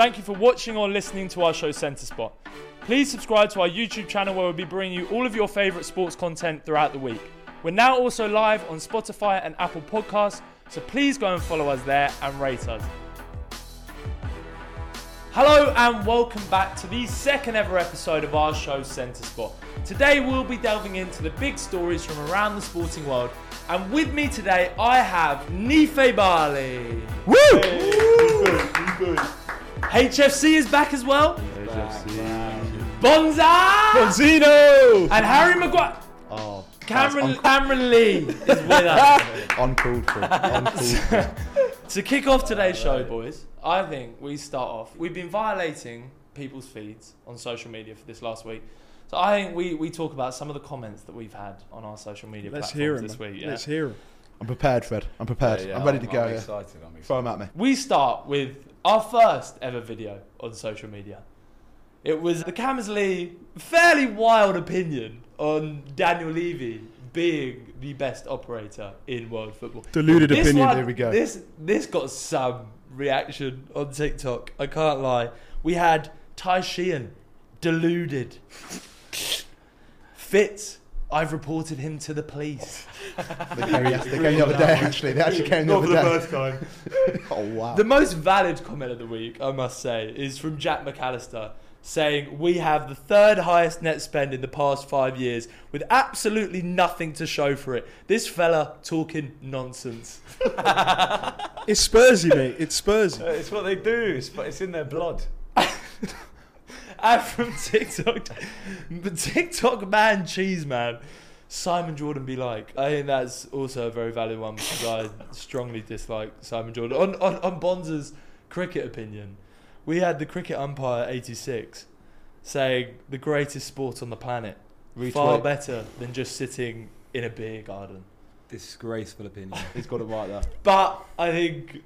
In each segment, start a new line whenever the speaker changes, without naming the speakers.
Thank you for watching or listening to our show Centre Spot. Please subscribe to our YouTube channel where we'll be bringing you all of your favourite sports content throughout the week. We're now also live on Spotify and Apple Podcasts, so please go and follow us there and rate us. Hello and welcome back to the second ever episode of our show Centre Spot. Today we'll be delving into the big stories from around the sporting world, and with me today I have Nife Bali.
Woo!
HFC is back as well. Bonza
Bonzino!
and Harry Maguire.
Oh,
Cameron Cameron Lee is with us.
uncalled for. Uncalled for.
to kick off today's show, boys, I think we start off. We've been violating people's feeds on social media for this last week. So I think we, we talk about some of the comments that we've had on our social media
Let's
platforms
hear him.
this week. Yeah.
Let's hear him.
I'm prepared, Fred. I'm prepared.
Yeah, yeah,
I'm ready to go.
I'm
yeah.
excited. I'm excited.
Throw them at me.
We start with our first ever video on social media. It was the Camersley fairly wild opinion on Daniel Levy being the best operator in world football.
Deluded
This
opinion.
one-
here we go.
This this got some reaction on TikTok. I can't lie. We had Ty Sheehan deluded. Fitz, I've reported him to the police.
They came, yes, they came the other day, actually. They actually came the other day.
Not the first time.
Oh, wow.
The most valid comment of the week, I must say, is from Jack McAllister saying, We have the third highest net spend in the past five years with absolutely nothing to show for it. This fella talking nonsense.
It's Spursy, mate. It's Spursy.
Uh, It's what they do. It's, it's in their blood.
And from TikTok, the TikTok man, cheese man, Simon Jordan be like. I think that's also a very valid one because I strongly dislike Simon Jordan. On, on, on Bonza's cricket opinion, we had the cricket umpire 86 saying the greatest sport on the planet. Far better than just sitting in a beer garden.
Disgraceful opinion.
He's got it right there.
But I think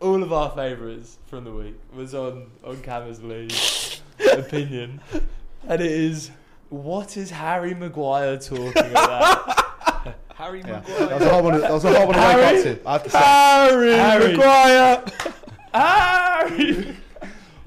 all of our favourites from the week was on on Cameras Cammersley's opinion, and it is what is Harry Maguire talking about?
Harry
Yeah.
Maguire.
That was a hard one to, that was a hard one to wake
Harry?
up to. I have to say.
Harry,
Harry.
Maguire!
Harry,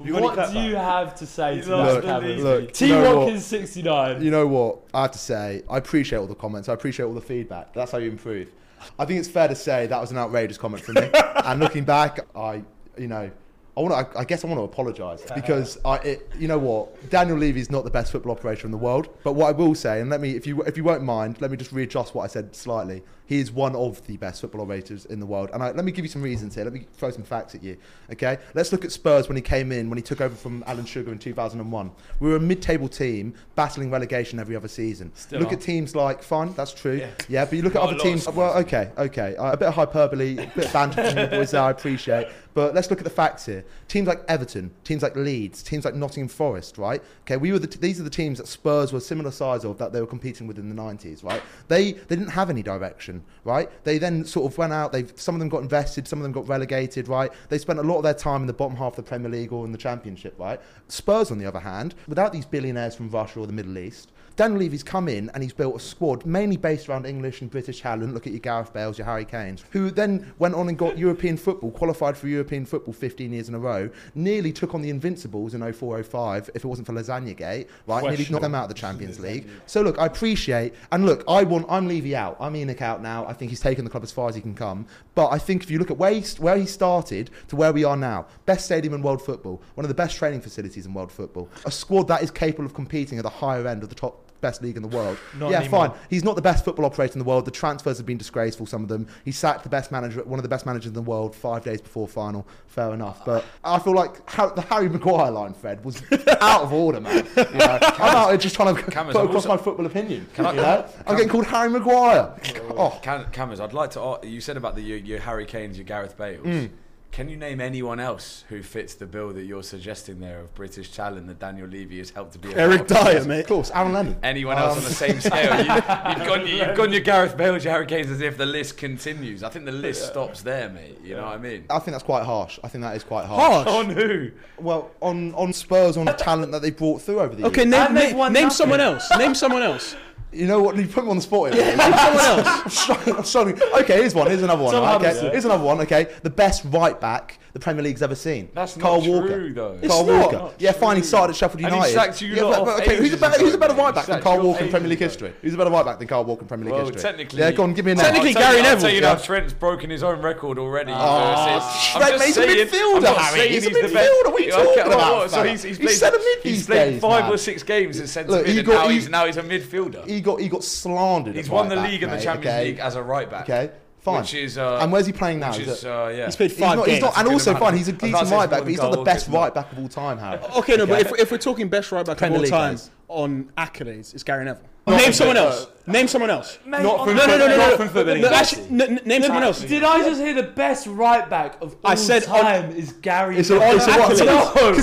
You
what
clap
do you have to say to
Look,
that,
look,
Cammersley? T
you know what?
Watkins sixty nine.
You know what? I have to say, I appreciate all the comments. I appreciate all the feedback. That's how you improve. I think it's fair to say that was an outrageous comment from me. and looking back, I, you know, I want to. I, I guess I want to apologise because I, it, you know what? Daniel Levy's not the best football operator in the world. But what I will say, and let me, if you, if you won't mind, let me just readjust what I said slightly. He is one of the best football operators in the world. And I, let me give you some reasons here. Let me throw some facts at you. Okay, let's look at Spurs when he came in, when he took over from Alan Sugar in 2001. We were a mid-table team battling relegation every other season.
Still
look
are.
at teams like, fine, that's true.
Yeah.
Yeah, but you look at
Not a
other teams. Well, okay, okay. Uh, a bit of hyperbole, a bit of banter from you boys there, I appreciate. But let's look at the facts here. Teams like Everton, teams like Leeds, teams like Nottingham Forest, right? Okay, we were the t- these are the teams that Spurs were similar size of that they were competing with in the 90s, right? They they didn't have any direction, right? They then sort of went out. They some of them got invested, some of them got relegated, right? They spent a lot of their time in the bottom half of the Premier League or in the Championship, right? Spurs, on the other hand, without these billionaires from Russia or the Middle East, Dan Levy's come in and he's built a squad mainly based around English and British talent. Look at your Gareth Bales, your Harry Kanes, who then went on and got European football, qualified for European football 15 years in a row, nearly took on the Invincibles in 04 05 if it wasn't for Lasagna Gate, right? Nearly knocked them out of the Champions League. So look, I appreciate, and look, I want, I'm Levy out. I'm ENIC out now. I think he's taken the club as far as he can come. But I think if you look at where he, where he started to where we are now, best stadium in world football, one of the best training facilities in world football, a squad that is capable of competing at the higher end of the top best league in the world.
Not
yeah,
anymore.
fine. He's not the best football operator in the world. The transfers have been disgraceful, some of them. He sacked the best manager, one of the best managers in the world, five days before final. Fair enough. But I feel like the Harry Maguire line, Fred, was out of order, man. You know, I'm out here just trying to
Cameras,
put across
also-
my football opinion.
Can I-
you know? I'm getting called Harry Maguire. Oh,
Cam- Cameras, I'd like to. You said about the your, your Harry Kane's, your Gareth Bales.
Mm.
Can you name anyone else who fits the bill that you're suggesting there of British talent that Daniel Levy has helped to be? a
Eric?
Dier,
mate.
of course, Aaron Lennon.
Anyone else on the same um, scale? You, you've, gone, you've gone your Gareth Bales, your Harry Kane's as if the list continues. I think the list stops there, mate. You know what I mean?
I think that's quite harsh. I think that is quite harsh.
Harsh.
On who?
Well, on, on Spurs, on the talent that they brought through over the
Okay,
years.
name, name, name someone else. Name someone else.
You know what? You put me on the spot here.
Name someone else.
I'm struggling. Okay, here's one. Here's another one. Okay, here's another one. Okay, the best right back the Premier League's ever seen.
That's
Kyle
not
Walker.
true, though.
It's
Kyle
not.
Walker.
Not
yeah, fine. He started at Sheffield
And he
United.
sacked you
yeah,
lot
but, okay, who's a better, who's a better right back
He
than Kyle
you
Walker in Premier League
ages
history? Who's a better right back than Kyle Walker in Premier League
Well,
history?
technically,
yeah, go on, give me a name.
Technically, Gary
you, I'll
Neville,
tell you
yeah.
now, Trent's broken his own record already.
Oh,
versus-
Trent, mate, he's a
saying-
midfielder,
I'm
Harry.
saying
He's a midfielder.
best-
What are you talking about,
what? So he's, he's
He's
played,
centre mid
he's played five or six games as centre
Look,
mid, and now he's now he's a midfielder.
He got he got slandered.
He's won the league and the Champions? League as a right back.
Okay, fine.
Which is uh,
and where's he playing now?
which
Is
is uh, yeah.
He's played
He's
five
not, he's
games.
not, and also fine. He's a
was
decent right back, but he's
than
not the best
Walker,
right back of all time, Harry.
Okay, no, but if, if we're talking best right back of all time
guys.
on accolades, it's Gary Neville.
Not
name someone
football.
else. Name someone else.
Mate,
Not from
the-
No, no, no, no, no. no, no, actually, n- n- name someone else.
Did I just hear the best right back of all
I said on-
time is Gary?
It's a,
Neville?
it's a what?
accolades.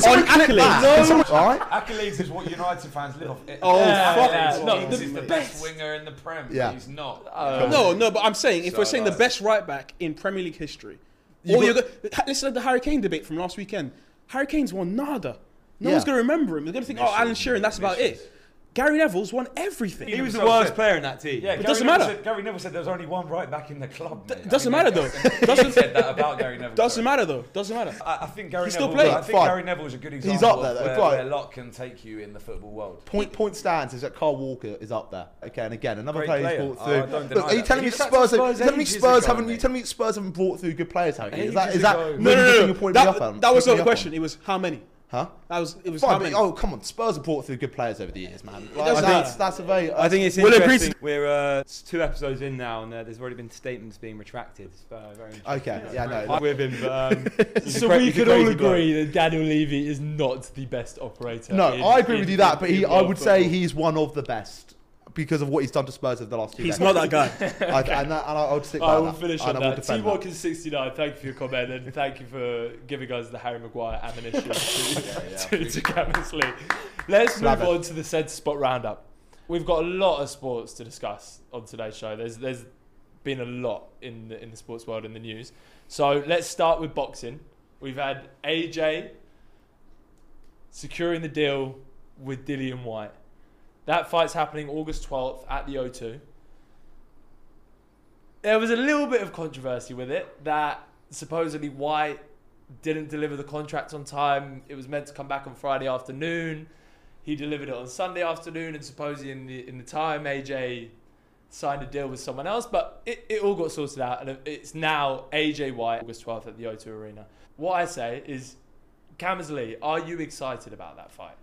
No.
On accolades. No.
All right.
Accolades is what United fans live off.
Oh,
Yeah,
fuck.
yeah,
it.
no,
Ings
the
is the
best-
best winger in the Prem.
Yeah.
He's not.
Uh,
No, no, but I'm saying if
So,
we're saying the best right back in Premier League history,
You
or
got-
you got, listen to the Hurricane debate from last weekend. Hurricane's won nada. No
Yeah.
one's gonna remember him. They're gonna think, oh, Alan Shearer, that's about it. Gary Neville's won everything.
He was the worst
said-
player in that team.
Yeah,
It
Gary
doesn't
Neville
matter.
Said, Gary Neville said there was only one right back in the club. mate. I
doesn't
mean,
matter though. Doesn't
said that about Gary Neville.
doesn't
sorry.
matter though. Doesn't matter.
I, I think Gary
He still
Neville.
played.
I think
Fine.
Gary Neville is a good example.
He's
example
up there,
of
though,
where,
right.
where luck can take you in the football world.
Point point stands is that Kyle Walker is up there. Okay, and again another
Great
player,
player.
he's brought
Oh,
through.
I don't
Look, are you telling me Spurs? Are you telling me Spurs haven't? You
mate.
telling me Spurs haven't brought through good players? Harry? Is that
Ages
is that
No, no, no,
you're
no.
pointing me up
That, was not
me
the question. It was how many.
Huh?
That was it was
Fine,
how
but- oh come on, Spurs have brought through good players over the years, man. Like,
doesn't
that's, that's a very.
I think it's
We'll agree
interesting. We're uh, s- two episodes in now, and uh, there's already been statements being retracted. It's uh, very.
Okay, yeah, no.
I'm with him, but um,
So
cra-
we
he's a
can all
crazy bloke.
agree that Daniel Levy is not the best operator.
No,
in-
I agree with you that, but he, I
world
would say he's one of the best because of what he's done to Spurs over the last two.
He's
decades.
not that guy.
I, and, that, and I, I would stick by
I will
that.
finish
and
on
I
that. T
defend that.
Watkins sixty nine. Thank you for your comment and thank you for giving us the Harry Maguire ammunition to, to, to Champions League. Let's
Love
move
it.
on to the centre spot roundup. We've got a lot of sports to discuss on today's show. There's there's been a lot in the, in the sports world in the news. So let's start with boxing. We've had AJ securing the deal with Dillian Whyte. That fight's happening August 12th at the O2 there was a little bit of controversy with it that supposedly Whyte didn't deliver the contract on time. It was meant to come back on Friday afternoon. He delivered it on Sunday afternoon, and supposedly in the in the time AJ signed a deal with someone else, but it, it all got sorted out, and it's now AJ Whyte August 12th at the O2 Arena. What I say is, Camus are you excited about that fight?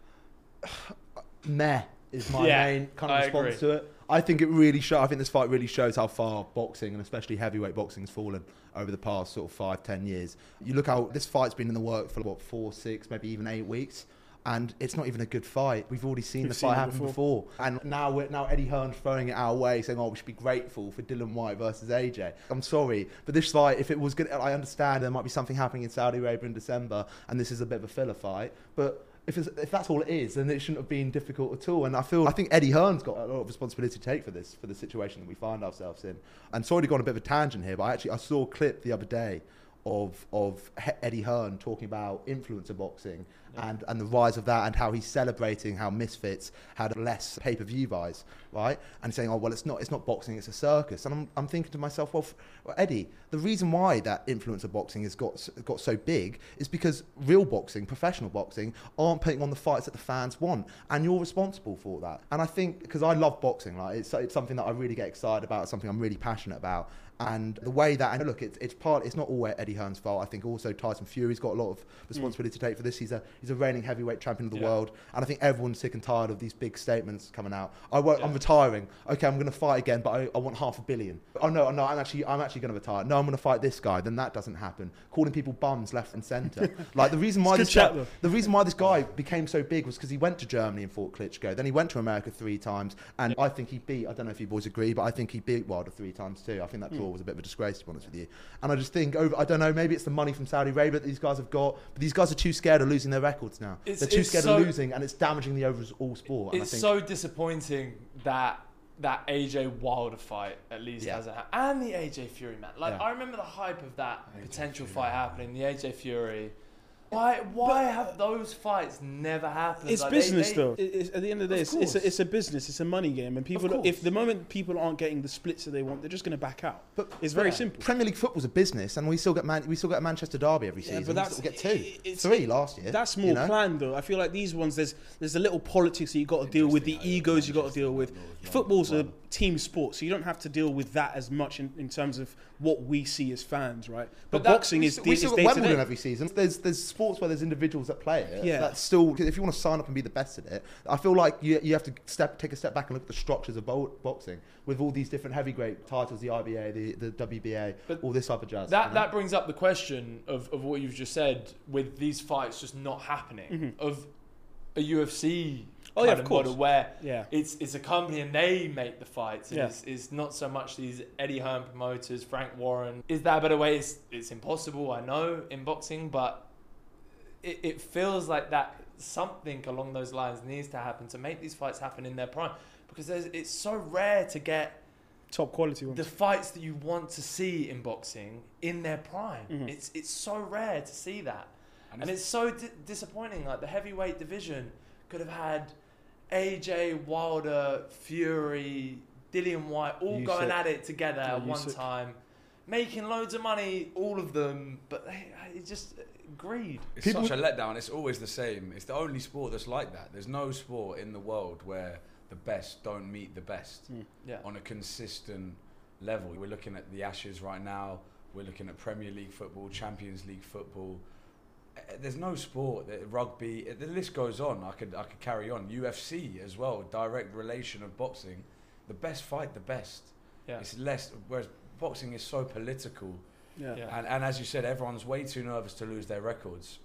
meh is my
Yeah,
main kind of
I
response
agree.
to it. I think it really show. I think this fight really shows how far boxing and especially heavyweight boxing has fallen over the past sort of five, ten years. You look how this fight's been in the work for what four, six, maybe even eight weeks. And it's not even a good fight. We've already seen
We've
the
seen
fight happen before. And now we're, now Eddie Hearn's throwing it our way, saying, "Oh, we should be grateful for Dillian Whyte versus AJ." I'm sorry, but this fight, if it was good, I understand there might be something happening in Saudi Arabia in December, and this is a bit of a filler fight. But if, if that's all it is, then it shouldn't have been difficult at all. And I feel I think Eddie Hearn's got a lot of responsibility to take for this, for the situation that we find ourselves in. And sorry to go on a bit of a tangent here, but I actually I saw a clip the other day of of Eddie Hearn talking about influencer boxing and, and the rise of that and how he's celebrating how Misfits had less pay per view buys, right? And saying, oh well, it's not it's not boxing, it's a circus. And I'm, I'm thinking to myself, well, well, Eddie, the reason why that influencer boxing has got got so big is because real boxing, professional boxing, aren't putting on the fights that the fans want, and you're responsible for that. And I think because I love boxing, like it's it's something that I really get excited about, it's something I'm really passionate about. And the way that, and look, it's, it's part, it's not all Eddie Hearn's fault. I think also Tyson Fury's got a lot of responsibility to take for this. He's a, he's a reigning heavyweight champion of the
Yeah.
world. And I think everyone's sick and tired of these big statements coming out. I won't, I'm retiring. Okay, I'm going to fight again, but I, I want half a billion. Oh no, no, I'm actually, I'm actually going to retire. No, I'm going to fight this guy. Then that doesn't happen. Calling people bums left and centre. like the reason why this guy, the reason why this guy became so big was because he went to Germany and fought Klitschko. Then he went to America three times, and I think he beat. I don't know if you boys agree, but I think he beat Wilder three times too. I think that draw was a bit of a disgrace, to be honest with you. And I just think, over, I don't know, maybe it's the money from Saudi Arabia that these guys have got, but these guys are too scared of losing their records now.
It's-
They're too scared
so-
of losing, and it's damaging the overall sport. And
It's
I think,
so disappointing that that AJ Wilder fight at least
Yeah.
hasn't happened, and the AJ Fury man. Like
Yeah.
I remember the hype of that potential fight happening. The AJ Fury, Why? Why have those fights never happened?
It's
Like,
business,
they-
though. It's- at the end of the day,
Of
it's, it's, a, it's a business. It's a money game, and people. If the moment people aren't getting the splits that they want, they're just going to back out.
But
It's very
Yeah.
simple.
Premier League football's a business, and we still get Man- we still get a Manchester derby every
Yeah,
season.
but
we
that's-
still get two,
it-
three last year.
That's more
you know?
planned, though. I feel like these ones, there's there's a little politics that you got to deal with, the
Interesting how
egos you got to deal with.
United North
Football's a team sport, so you don't have to deal with that as much in, in terms of what we see as fans, right? But,
But that-
boxing
we
is,
still, we
is
still
day
got
to
Wimbledon
day.
every season. There's there's sports where there's individuals that play it.
Yeah.
That's still if you want to sign up and be the best at it, I feel like you, you have to step take a step back and look at the structures of bo- boxing with all these different heavyweight titles, the IBA, the, the WBA,
But
all this other jazz.
That
you know?
that brings up the question of, of what you've just said with these fights just not happening
Mhm.
of a UFC
Oh, yeah,
kind
of
of
course.
model where
Yeah.
it's it's a company and they make the fights. And
Yeah.
it's, it's not so much these Eddie Hearn promoters, Frank Warren. Is that a better way? It's, it's impossible, I know, in boxing, but it, it feels like that something along those lines needs to happen to make these fights happen in their prime. Because there's, it's so rare to get
Top quality ones.
the fights that you want to see in boxing in their prime.
Mhm.
It's it's so rare to see that,
And
and,
it's-
it's so di- disappointing. Like the heavyweight division could have had AJ Wilder, Fury, Dillian Whyte all
Usyk.
going at it together
Yeah,
at one
Usyk.
time, making loads of money, all of them. But they, it's just greed.
It's
People-
such a letdown. It's always the same. It's the only sport that's like that. There's no sport in the world where the best don't meet the best
Mm.
Yeah.
on a consistent level. We're looking at the Ashes right now. We're looking at Premier League football, Champions League football. Uh, There's no sport, that rugby. uh, The list goes on. I could I could carry on. UFC as well. Direct relation of boxing. The best fight the best.
Yeah.
It's less. Whereas boxing is so political.
Yeah.
Yeah.
And, and as you said, everyone's way too nervous to lose their records.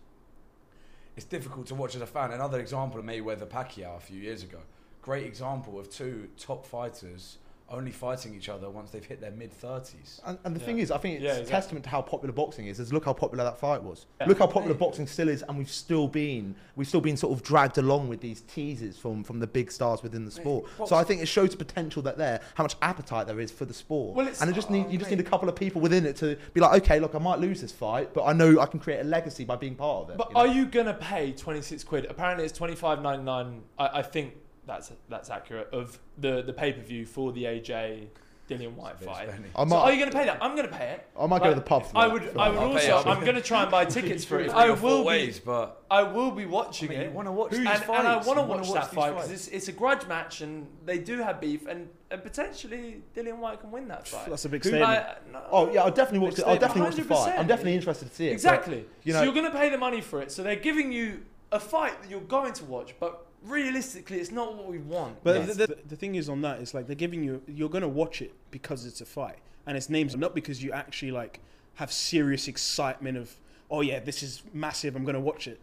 It's difficult to watch as a fan. Another example of Mayweather Pacquiao a few years ago. Great example of two top fighters only fighting each other once they've hit their mid 30s.
And, and the
Yeah.
thing is, I think it's
Yeah,
a
exactly.
testament to how popular boxing is. Is look how popular that fight was.
Yeah.
Look how popular boxing still is, and we've still been we've still been sort of dragged along with these teasers from from the big stars within the sport.
box-
So I think it shows the potential that there, how much appetite there is for the sport.
Well, it's-
and it just need you just
oh,
need a couple of people within it to be like, okay, look, I might lose this fight, but I know I can create a legacy by being part of it.
But
you know?
are you gonna pay twenty six quid? Apparently, it's twenty five ninety nine. I, I think that's that's accurate of the the pay per view for the AJ Dillian
Whyte
fight.
very-
I
So are you gonna pay that? I'm gonna pay it.
I might go to the pub. For
I
that,
would.
for
I would
I'll
also. I'm gonna try and buy tickets for it. I
or four
will
ways,
be.
but
I will be watching
I mean,
it.
you want to watch
and,
these
and
fights.
I want to
wanna
watch that fight because it's, it's a grudge match and they do have beef and, and potentially Dillian Whyte can win that fight.
That's a big statement.
Like, no.
Oh yeah, I'll definitely watch it. I'll definitely watch the fight. I'm definitely interested to see it. but,
Exactly.
you know-
so you're going to pay the money for it. So they're giving you a fight that you're going to watch, but realistically, it's not what we want.
But
Yes.
the, the, the thing is on that is like they're giving you you're gonna watch it because it's a fight and its names not because you actually like have serious excitement of oh yeah this is massive I'm gonna watch it.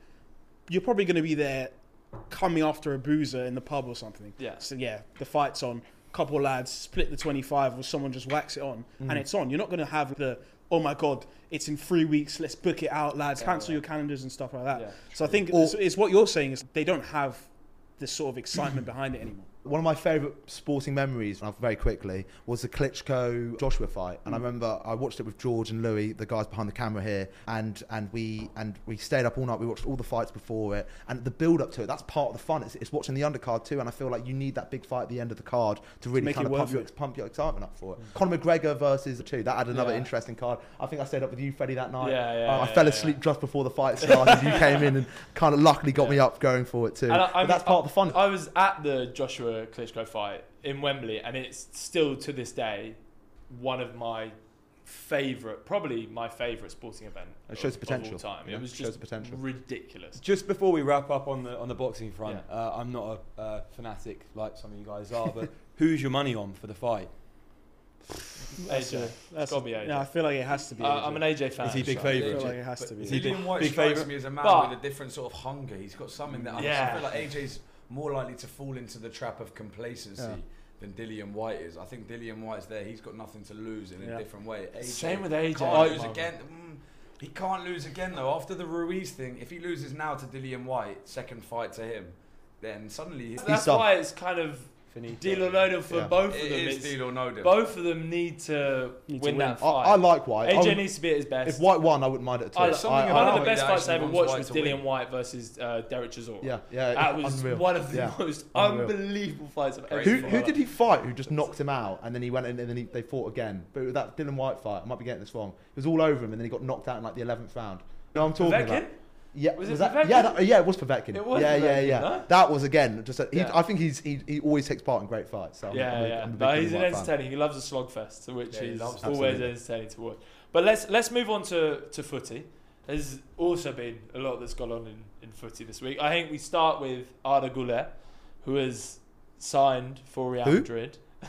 You're probably gonna be there coming after a boozer in the pub or something.
Yeah.
So yeah, the fight's on. Couple lads split the 25 or someone just whacks it on
Mm.
and it's on. You're not gonna have the oh my god it's in three weeks let's book it out lads
Yeah,
cancel
yeah.
your calendars and stuff like that.
Yeah.
So I think
Or-
it's, it's what you're saying is they don't have this sort of excitement behind it anymore.
One of my favourite sporting memories, very quickly, was the Klitschko Joshua fight. And I remember I watched it with George and Louis, the guys behind the camera here, and and we and we stayed up all night. We watched all the fights before it, and the build up to it. That's part of the fun. It's, it's watching the undercard too. And I feel like you need that big fight at the end of the card to really
make
kind of pump your, pump your excitement up for it. Conor McGregor versus the two. That had another
Yeah.
interesting card. I think I stayed up with you, Freddie, that night.
Yeah, yeah,
Uh, I
yeah,
fell
yeah,
asleep just before the fight started. you came in and kind of luckily got me up going for it too.
I- I
but
mean,
that's part of the fun.
I was at the Joshua Klitschko fight in Wembley, and it's still to this day one of my favorite, probably my favorite sporting event.
It shows
of-
the potential.
Of all time.
Yeah,
It was
shows
just
the potential.
ridiculous.
Just before we wrap up on the on the boxing front,
Yeah.
uh, I'm not a uh, fanatic like some of you guys are, but who's your money on for the fight?
That's
AJ.
that's
gotta be AJ.
Yeah, I feel like it has to be.
Uh,
AJ.
I'm an AJ fan.
Is he big
so-
I
favourite?
feel like it has to be.
Is he
AJ.
big-
Dillian
big favourite?
me as a man
But-
with a different sort of hunger. He's got something that I,
Yeah.
I feel like AJ's more likely to fall into the trap of complacency
Yeah.
than Dillian Whyte is. I think Dillian Whyte's there. He's got nothing to lose in
Yeah.
a different way. AJ
Same with AJ.
Can't
Oh,
lose again. Mm, he can't lose again though. After the Ruiz thing, if he loses now to Dillian Whyte, second fight to him, then suddenly he's
That's
done.
why it's kind of
Finito.
Deal or no deal for
Yeah.
both
It
of them.
is
It's-
deal or no deal.
both of them need to
Need to
win
win.
that
I,
fight.
I like Whyte. I
AJ
would-
needs to be at his best.
if Whyte won, I wouldn't mind it at all.
I,
something
I- I-
one of the
it
best
that
fights I
actually
ever
wants
watched
Whyte
was
to
Dillian
win.
Whyte versus uh, Derek Chisora.
Yeah, yeah.
That was
unreal.
one of the
Yeah.
most
Unreal.
unbelievable fights I've ever
Who,
seen. in my
who
life.
did he fight? Who just knocked him out, and then he went in, and then he, they fought again. But with that Dillian Whyte fight, I might be getting this wrong. It was all over him, and then he got knocked out in like the eleventh round. You know what I'm talking
Povetkin?
about? Yeah,
Was it
that? Yeah, that, yeah, it was Povetkin.
It was
yeah, yeah,
Povetkin,
yeah.
no?
That was again just. A, he,
Yeah.
I think he's he, he always takes part in great fights. So I'm,
Yeah,
I'm a,
yeah.
I'm a
No, he's an
Whyte fan.
entertaining. He loves a slogfest, which
Yeah,
is always
Absolutely.
entertaining to watch. But let's let's move on to, to footy. There's also been a lot that's gone on in, in footy this week. I think we start with Arda Güler, who has signed for Real? Madrid.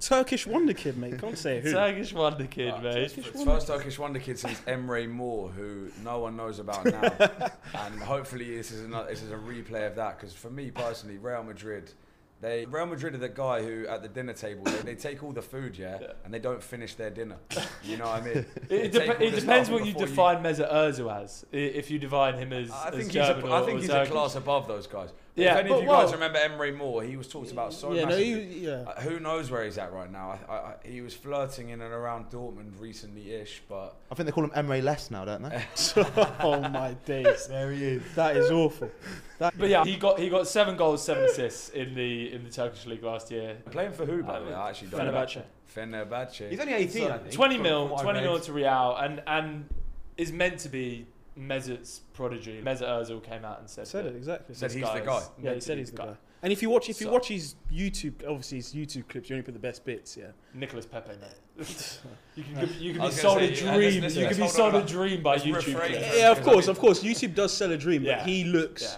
Turkish wonder kid, mate. Can't say who.
Turkish wonder kid,
Right,
mate.
It's it's first Turkish wonder kid since Emre Mor, who no one knows about now, and hopefully this is another, this is a replay of that. Because for me personally, Real Madrid, they Real Madrid are the guy who at the dinner table they, they take all the food, yeah,
Yeah.
and they don't finish their dinner. You know what I mean?
It,
They
it,
take
dep-
all
it
the
depends
stuff
what you
before
define Mesut Ozil as. i- If you define him as,
I
as
think he's,
German
a,
or,
I think
or
he's a
Turkish.
class above those guys.
Yeah,
if any
but
of you guys remember Emre Mor, he was talked about so
yeah, no, he, yeah.
Uh, who knows where he's at right now? I, I, I, he was flirting in and around Dortmund recently-ish, but
I think they call him Emre Less now, don't they?
oh my days.
there he is.
That is awful. That,
But yeah, he got he got seven goals, seven assists in the in the Turkish league last year.
playing for who? By the way, I actually don't know.
Fenerbahce.
Fenerbahce.
He's only 18,
So,
I think.
20 mil,
from what I've
20 mil to Real, and and is meant to be Mesut's prodigy. Mesut Ozil came out and said,
said
that
it exactly.
Said
this
he's the guy.
yeah, he said he's the guy. And if you watch, if you
So-
watch his YouTube, obviously his YouTube clips, you only put the best bits. Yeah.
Nicholas Pepe, mate. you can you can be sold
gonna
a dream. you
let's
can be
hold
sold a dream by YouTube.
refrain
clips.
from-
Yeah, of course, of course. YouTube does sell a dream,
Yeah.
but he looks
Yeah.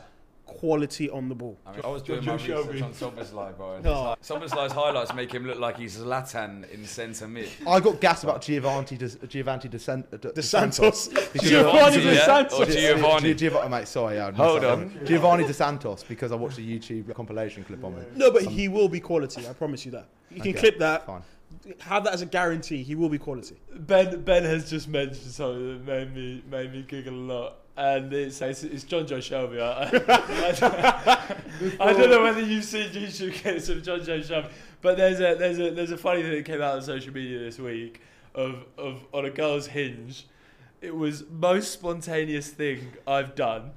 Quality on the ball.
I, mean, I was doing my
Joshua
research on Szoboszlai, bro. and
Oh.
like- Szoboszlai's highlights make him look like he's Zlatan in centre mid.
I got gas about Giovanni De, Giovanni De, San, uh, De,
De Santos.
Because-
Giovanni De
Yeah?
Santos.
Or Giovanni.
Gi- Giov- oh, mate, sorry, yeah, I
Hold
messed up.
on.
Giovanni De Santos because I watched a YouTube compilation clip on it.
No, but he will be quality. I promise you that. You can clip that.
Fine.
Have that as a guarantee. He will be quality.
Ben Ben has just mentioned something that made me made me giggle a lot, and it's it's, it's Jonjo Shelvey. I, I, I don't know whether you've seen YouTube clips of Jonjo Shelvey, but there's a there's a there's a funny thing that came out on social media this week of of on a girl's hinge. It was most spontaneous thing I've done,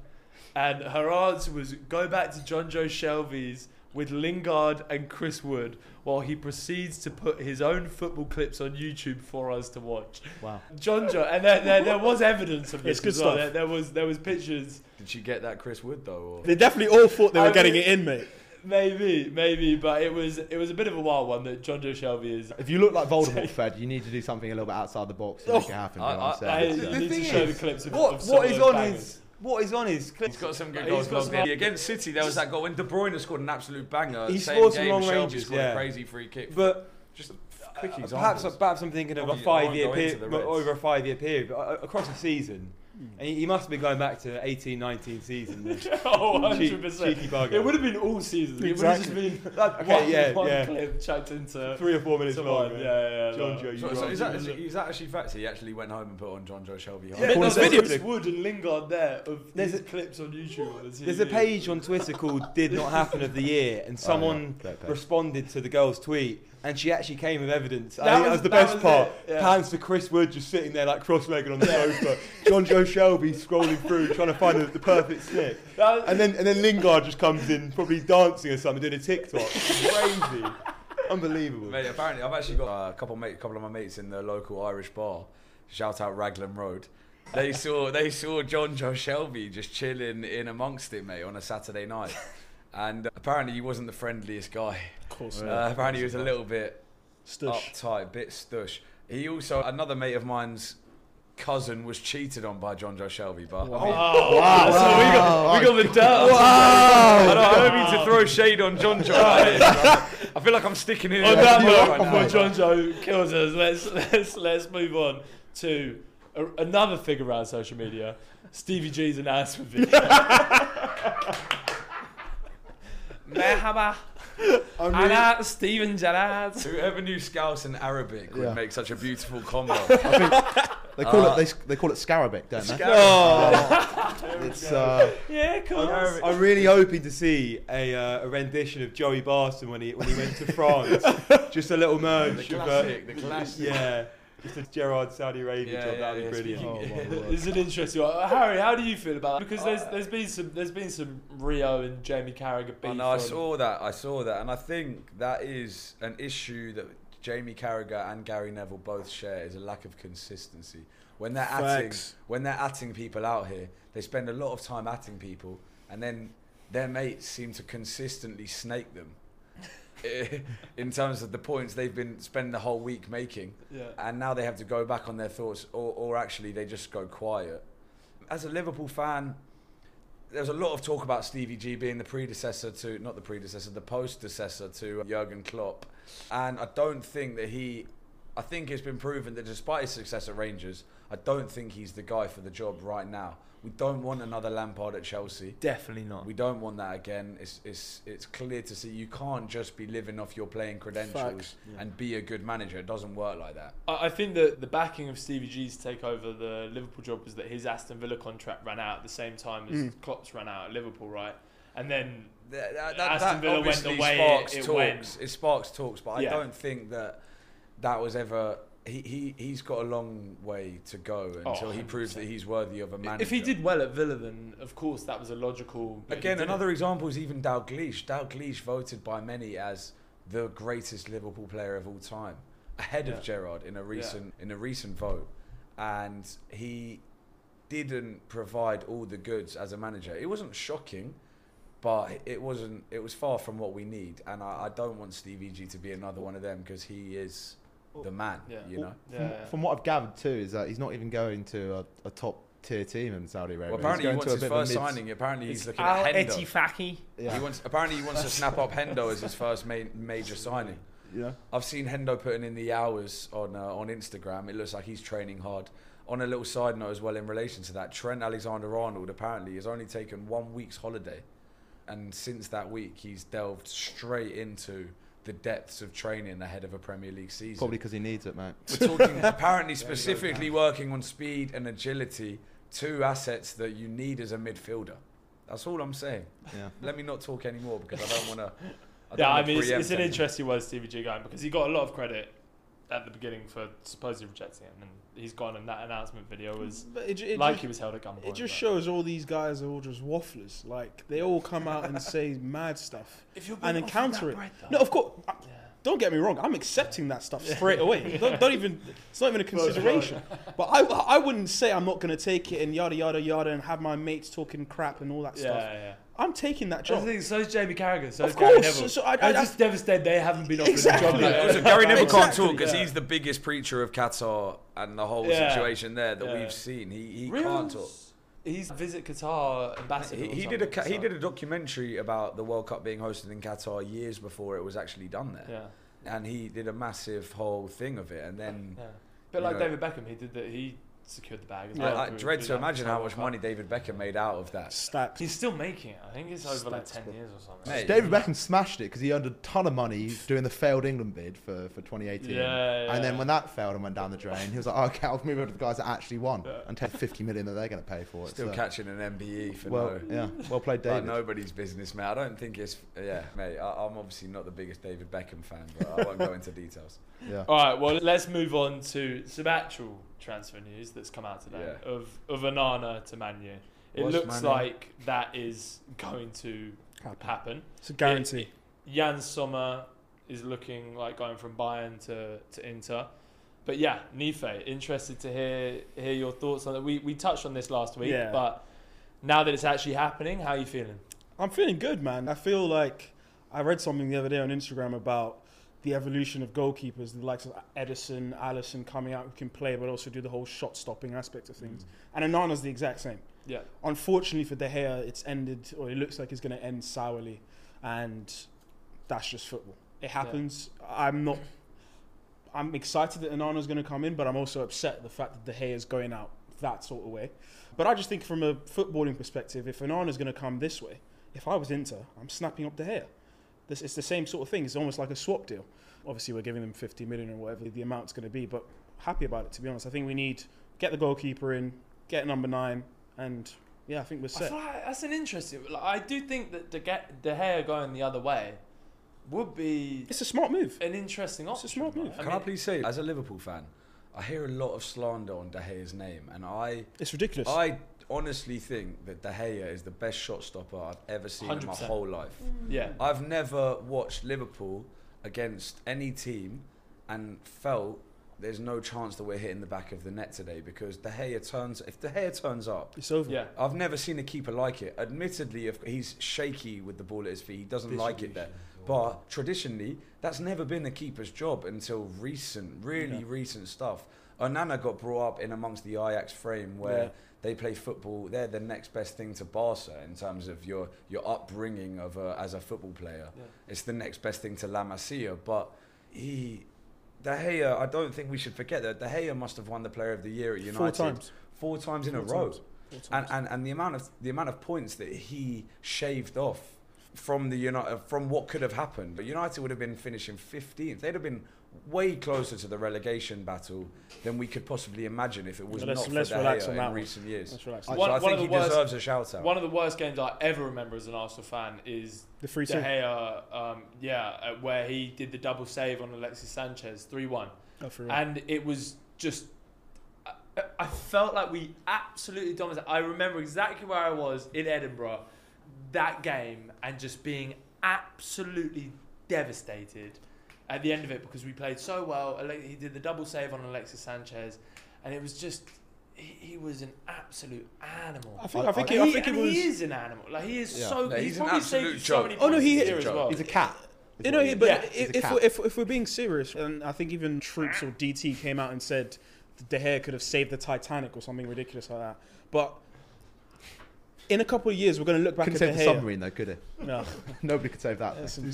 and her answer was go back to Jonjo Shelvey's with Lingard and Chris Wood while he proceeds to put his own football clips on YouTube for us to watch.
Wow.
Jonjo, and there, there, there was evidence of this
It's good
as well.
stuff.
There, there was there was pictures.
Did she get that Chris Wood though? Or?
They definitely all thought they were
I
getting it in, mate.
Maybe, maybe, but it was it was a bit of a wild one that Jonjo Shelvey is.
If you look like Voldemort, Fred, you need to do something a little bit outside the box to oh, make it happen. you know what I'm
I, you
So-
need
thing
to show
is,
the clips of
What,
of some
what
of
is on
bangers.
his what is on his clip?
He's got some good
He's
goals.
got
logged in. Against City, there was that goal when De Bruyne scored an absolute banger.
He
Same
scored some
game,
long
Shelvey
ranges,
scored
yeah.
a crazy free kick.
But
just quick
Uh,
examples.
perhaps, perhaps I'm thinking of a
Obviously, I
five-year period, over a five-year period, but uh, across a season. Mm. And he, he must be going back to 18, 19 season. then.
Oh, 100%.
cheeky bugger.
It would have been all seasons. It would have just
Exactly.
been
Okay,
one,
yeah,
one
yeah.
clip chucked into
Three or four minutes
to
long.
Yeah, yeah, yeah.
John
no.
Joe, you
So, so is, that, is, is that actually fact? He actually went home and put on Jonjo Shelvey.
Yeah,
Yeah,
there's
there's
video-
Chris Wood and Lingard there of
There's
these
a-
clips on YouTube. on the
There's a
TV.
page on Twitter called "Did Not Happen of the Year," and oh, someone
Great page.
responded to the girl's tweet, and she actually came with evidence. I
That
think that
was-
was the
that
best
was
part.
it, yeah.
Pans to Chris Wood just sitting there like cross-legged on the sofa. Jonjo Shelvey scrolling through trying to find the, the perfect snip,
was-
and then and then Lingard just comes in, probably dancing or something, doing a TikTok. Crazy, unbelievable.
Mate, apparently, I've actually got uh, a couple, mate, couple of my mates in the local Irish bar. Shout out Raglan Road. They saw they saw Jonjo Shelvey just chilling in amongst it, mate, on a Saturday night. And apparently, he wasn't the friendliest guy.
Of course.
Uh, apparently, he was a little bit
Stush.
uptight, bit stush. He also another mate of mine's cousin was cheated on by Jonjo Shelvey, but I, mean,
Oh, wow. So we got, we got the dirt.
I, don't, I don't mean to throw shade on Jonjo. I feel like I'm sticking in.
On that note,
right
before. John Joe kills us, let's let's let's move on to a, another figure around social media, Stevie G's announcement video. Merhaba, Ana Steven Gerrard.
Whoever knew Scouse and Arabic would
Yeah.
make such a beautiful combo.
They call
Uh,
it they, they call it Scarabic, don't they?
Oh,
It's uh,
Yeah, cool.
I'm, I'm really hoping to see a, uh, a rendition of Joey Barton when he when he went to France. Just a little merge
The
of uh,
classic, the classic.
yeah, just a Gerrard Saudi Arabia
Yeah,
job.
yeah,
That'd
yeah,
be brilliant.
speaking-
Oh, my word.
It's an interesting one. Uh, Harry, how do you feel about it? Because there's there's been some there's been some Rio and Jamie Carragher beef.
Oh, I know, I saw that. I saw that, and I think that is an issue that Jamie Carragher and Gary Neville both share is a lack of consistency. When they're atting, when they're atting people out here, they spend a lot of time atting people, and then their mates seem to consistently snake them. in terms of the points they've been spending the whole week making,
Yeah.
and now they have to go back on their thoughts, or, or actually they just go quiet. As a Liverpool fan, there's a lot of talk about Stevie G being the predecessor to, not the predecessor, the post-decessor to uh, Jurgen Klopp. And I don't think that he, I think it's been proven that despite his success at Rangers, I don't think he's the guy for the job right now. We don't want another Lampard at Chelsea.
Definitely not.
We don't want that again. It's, it's, it's clear to see you can't just be living off your playing credentials
Facts.
and be a good manager. It doesn't work like that.
I I think that the backing of Stevie G's to take over the Liverpool job was that his Aston Villa contract ran out at the same time as
Mm.
Klopp's ran out at Liverpool, right? And then
That, that,
Aston Villa went
obviously
the way
sparks
it- it
talks.
went.
It sparks talks, but
Yeah.
I don't think that that was ever. He, he he's got a long way to go oh, until he proves that he's worthy of a manager.
if he did well at Villa, then of course that was a logical.
Again, another example is even Dalglish. Dalglish voted by many as the greatest Liverpool player of all time, ahead
Yeah.
of Gerrard in a recent in a recent vote, and he didn't provide all the goods as a manager. It wasn't shocking, but it wasn't. It was far from what we need, and I, I don't want Stevie G to be another one of them because he is the man.
Yeah.
You know.
From,
yeah.
from what I've gathered too is that he's not even going to a, a top tier team in Saudi Arabia.
Well, apparently he
he's
wants
going
his
to a bit
first
of a mid-
signing. Apparently he's looking
Al
at Hendo.
Etifaki.
Yeah.
He wants. Apparently he wants to snap up Hendo as his first ma- major signing.
Yeah.
I've seen Hendo putting in the hours on uh, on Instagram. It looks like he's training hard. On a little side note as well, in relation to that, Trent Alexander-Arnold apparently has only taken one week's holiday, and since that week he's delved straight into the depths of training ahead of a Premier League season.
Probably because he needs it, mate.
We're talking apparently specifically working on speed and agility, two assets that you need as a midfielder. That's all I'm saying.
Yeah.
Let me not talk anymore because I don't want to.
Yeah, I mean, it's, it's an interesting one, Stevie G going because he got a lot of credit at the beginning for supposedly rejecting him, and he's gone in that announcement video was
But it, it
like
just,
he was held at gunpoint.
it just
but-
shows all these guys are all just wafflers. Like they all come out and say mad stuff.
If you're
and
being
then counter it.
that bread,
No, of course. I-
Yeah.
Don't get me wrong. I'm accepting that stuff straight away. don't, don't even. It's not even a consideration. But I, I wouldn't say I'm not going to take it and yada yada yada and have my mates talking crap and all that
Yeah,
stuff.
yeah.
I'm taking that
I
job.
think so is Jamie Carragher. So
Of
is Gary
course,
Neville.
so I-
I'm
I-
just devastated they haven't been offered
Exactly.
a job.
Yeah,
yet.
Also, Gary Neville can't talk because
yeah.
he's the biggest preacher of Qatar and the whole
Yeah.
situation there that
Yeah.
we've seen. He, he
Real-
can't talk.
He's visit Qatar ambassador.
He, he did a
something,
ca- he did a documentary about the World Cup being hosted in Qatar years before it was actually done there,
Yeah,
and he did a massive whole thing of it. And then
yeah. Bit like
know-
David Beckham, he did that. He secured the bag as
Yeah.
well.
I, I
through-
dread
through
to imagine how much money David Beckham made out of that.
Stacks.
He's still making it. I think it's over like ten
bro.
years or something.
Mate,
David Beckham smashed it because he earned a ton of money doing the failed England bid for, for 2018.
Yeah, yeah,
And then when that failed and went down the drain, he was like, oh, okay, I'll move over to the guys that actually won
Yeah.
and take 50 million that they're going to pay for it.
Still
So,
catching an MBE for
well,
no.
yeah, well played,
Like
David.
nobody's business, mate. I don't think it's yeah, mate. I, I'm obviously not the biggest David Beckham fan, but I won't go into details.
Yeah.
All right, well, let's move on to some actual transfer news that's come out today
Yeah.
of of Onana to Manu. It
What's
looks
Manu?
like that is going to
Happen.
happen.
It's a guarantee.
Yann Sommer is looking like going from Bayern to, to Inter. But yeah, Nife, interested to hear hear your thoughts on it. We we touched on this last week,
Yeah.
but now that it's actually happening, how are you feeling?
I'm feeling good, man. I feel like I read something the other day on Instagram about the evolution of goalkeepers, the likes of Ederson, Alisson coming out who can play but also do the whole shot stopping aspect of things. Mm. And Onana's the exact same.
Yeah.
Unfortunately for De Gea, it's ended, or it looks like it's going to end sourly, and that's just football. It happens. I'm not. I'm excited that Onana's going to come in, but I'm also upset at the fact that De Gea is going out that sort of way. But I just think from a footballing perspective, if Onana's going to come this way, if I was Inter, I'm snapping up De Gea. This, it's the same sort of thing. It's almost like a swap deal. Obviously, we're giving them 50 million or whatever the amount's going to be, but happy about it, to be honest. I think we need get the goalkeeper in, get number nine, and Yeah, I think we're set.
feel like that's an interesting. Like, I do think that De, Ge- De Gea going the other way would be
It's a smart move.
an interesting
It's a smart move.
right?
Can I please say, as a Liverpool fan, I hear a lot of slander on De Gea's name, and I,
It's ridiculous.
I honestly think that De Gea is the best shot stopper I've ever seen in my whole life. Mm.
yeah,
I've never watched Liverpool against any team and felt there's no chance that we're hitting the back of the net today because De Gea turns. If De Gea turns up,
it's over.
yeah.
I've never seen a keeper like it. Admittedly, if he's shaky with the ball at his feet. He doesn't like it there. But traditionally, that's never been a keeper's job until recent, really
Yeah.
recent stuff. Onana got brought up in amongst the Ajax frame where
Yeah.
they play football. They're the next best thing to Barca in terms of your your upbringing of a, as a football player.
Yeah.
It's the next best thing to La Masia. But he, De Gea, I don't think we should forget that De Gea must have won the Player of the Year at United
Four times.
four times in a
Four
row
times. Four
and, and and the amount of the amount of points that he shaved off from the United from what could have happened. But United would have been finishing 15th. They'd have been way closer to the relegation battle than we could possibly imagine if it was
Well, let's-
not for
let's
De
relax
Gea
on that
in
one.
recent years.
Let's relax.
I-
So I think he
worst-
deserves a shout out.
One of the worst games I ever remember as an Arsenal fan is
the free
De
two.
Gea, um, yeah, uh, where he did the double save on Alexis Sanchez, three one.
Oh,
and it was just I, I felt like we absolutely dominated. I remember exactly where I was in Edinburgh that game and just being absolutely devastated at the end of it because we played so well. He did the double save on Alexis Sanchez, and it was just. He, he was an absolute animal.
I think.
I-
I think.
And
I
he,
think it
and
was.
he is an animal. Like he is
Yeah.
so.
No,
he's,
he's an
probably
absolute
saved you so
joke.
many
Oh, no, he
this
is.
year
He's
as
a
well.
He's a cat.
You know, but
Yeah.
If, if, we're, if, if we're being serious, and I think even Troopz or DT came out and said De Gea could have saved the Titanic or something ridiculous like that. But in a couple of years, we're going to look back
Couldn't
at De
save the
Gea.
submarine though, could it?
No,
Nobody could save that.
that's some-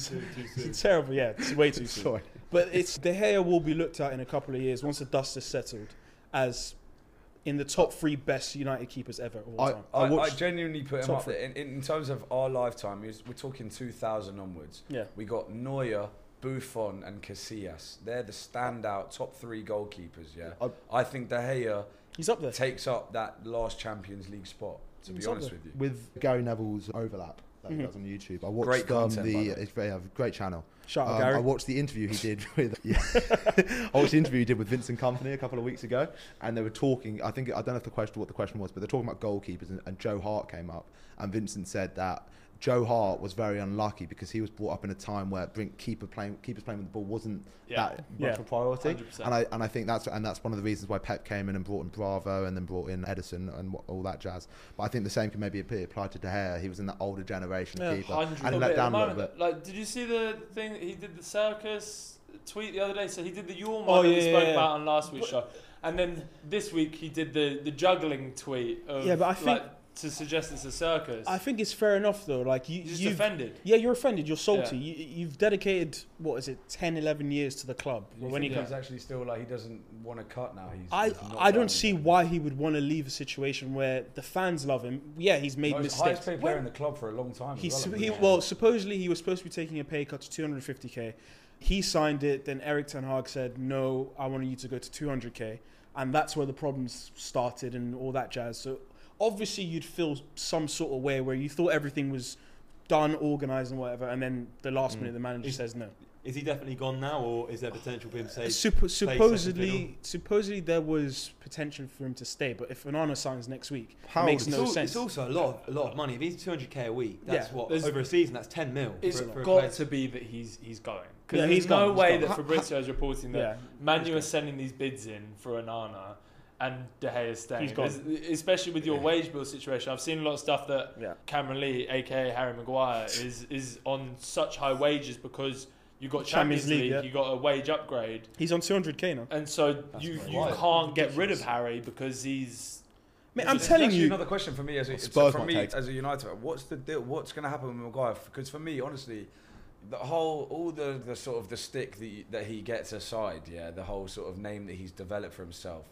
it's terrible. Yeah, it's way too soon.
Sorry.
But it's De Gea will be looked at in a couple of years once the dust is settled as in the top three best United keepers ever of all
I-
time.
I, I,
watched-
genuinely put him up there. In, in, in terms of our lifetime, we're we're talking 2000 onwards.
Yeah.
We got Neuer, Buffon, and Casillas. They're the standout top three goalkeepers. Yeah,
I-
I think De Gea
He's up there.
takes up that last Champions League spot. To be honest with you,
With Gary Neville's overlap that he does on YouTube, I watched
Great
um,
content, by
the
the way.
it's very, yeah, great channel.
Shout out
Um,
Gary.
I watched the interview he did with yeah. I watched the interview he did with Vincent Kompany a couple of weeks ago, and they were talking. I think I don't know if the question what the question was, but they're talking about goalkeepers, and, and Joe Hart came up, and Vincent said that Joe Hart was very unlucky because he was brought up in a time where bring keeper playing keepers playing with the ball wasn't
Yeah.
that much
Yeah.
of a priority,
100%.
and I and I think that's and that's one of the reasons why Pep came in and brought in Bravo and then brought in Ederson and all that jazz. But I think the same can maybe be applied to De Gea. He was in that older generation
Yeah,
of keeper,
hundred
and he let
at
down
the
a little
moment.
bit.
Like, did you see the thing he did the circus tweet the other day? So he did the yawn
Oh,
one that
yeah,
we spoke
yeah, yeah.
about on last week's show, and then this week he did the the juggling tweet. Of,
Yeah, but I think-
like, to suggest it's a circus.
I think it's fair enough though. Like you,
He's just
you've,
offended.
yeah, you're offended. You're salty.
Yeah.
You, you've dedicated what is it, 10, 11 years to the club.
you
when he
think
comes,
he's actually still like he doesn't want to cut now. He's,
I,
he's not
I don't see
anymore.
why he would want to leave a situation where the fans love him. Yeah, he's made
Most
mistakes.
highest paid player in the club for a long time. as
He's,
well,
he,
believe.
well, supposedly he was supposed to be taking a pay cut to 250k. He signed it. Then Erik Ten Hag said, "No, I want you to go to 200k," and that's where the problems started and all that jazz. So obviously you'd feel some sort of way where you thought everything was done, organised, and whatever, and then the last
Mm.
minute the manager
Is-
says no.
Is he definitely gone now, or is there potential for him to stay?
Suppo-
second
supposedly, supposedly there was potential for him to stay, but if Onana signs next week,
How
it makes no
al-
sense.
it's also a lot, of, a lot of money. If he's 200k a week, that's
Yeah,
what
there's-
over a season. That's 10 mil.
It's
for, for
got
player.
to be that he's he's going.
Yeah,
Because
he's
there's no
gone,
way
gone.
that
Ha-
Fabrizio is reporting that
yeah,
Manu is sending these bids in for Onana and De Gea is staying.
He's gone.
There's- Especially with your
Yeah.
wage bill situation. I've seen a lot of stuff that
yeah.
Cameron Lee, aka Harry Maguire, is is on such high wages because you got
Champions
Champions,
League,
League,
yeah.
you got a wage upgrade,
He's on 200k now.
and so
That's
you you
Right.
can't get rid of Harry because he's.
Mate, I'm
just-
telling you,
another question for me as a,
Well,
it's
Spurs
from me
take-
as a United fan. What's the deal? What's going to happen with Maguire? Because for me, honestly, the whole all the, the sort of the stick that you, that he gets aside, yeah, the whole sort of name that he's developed for himself.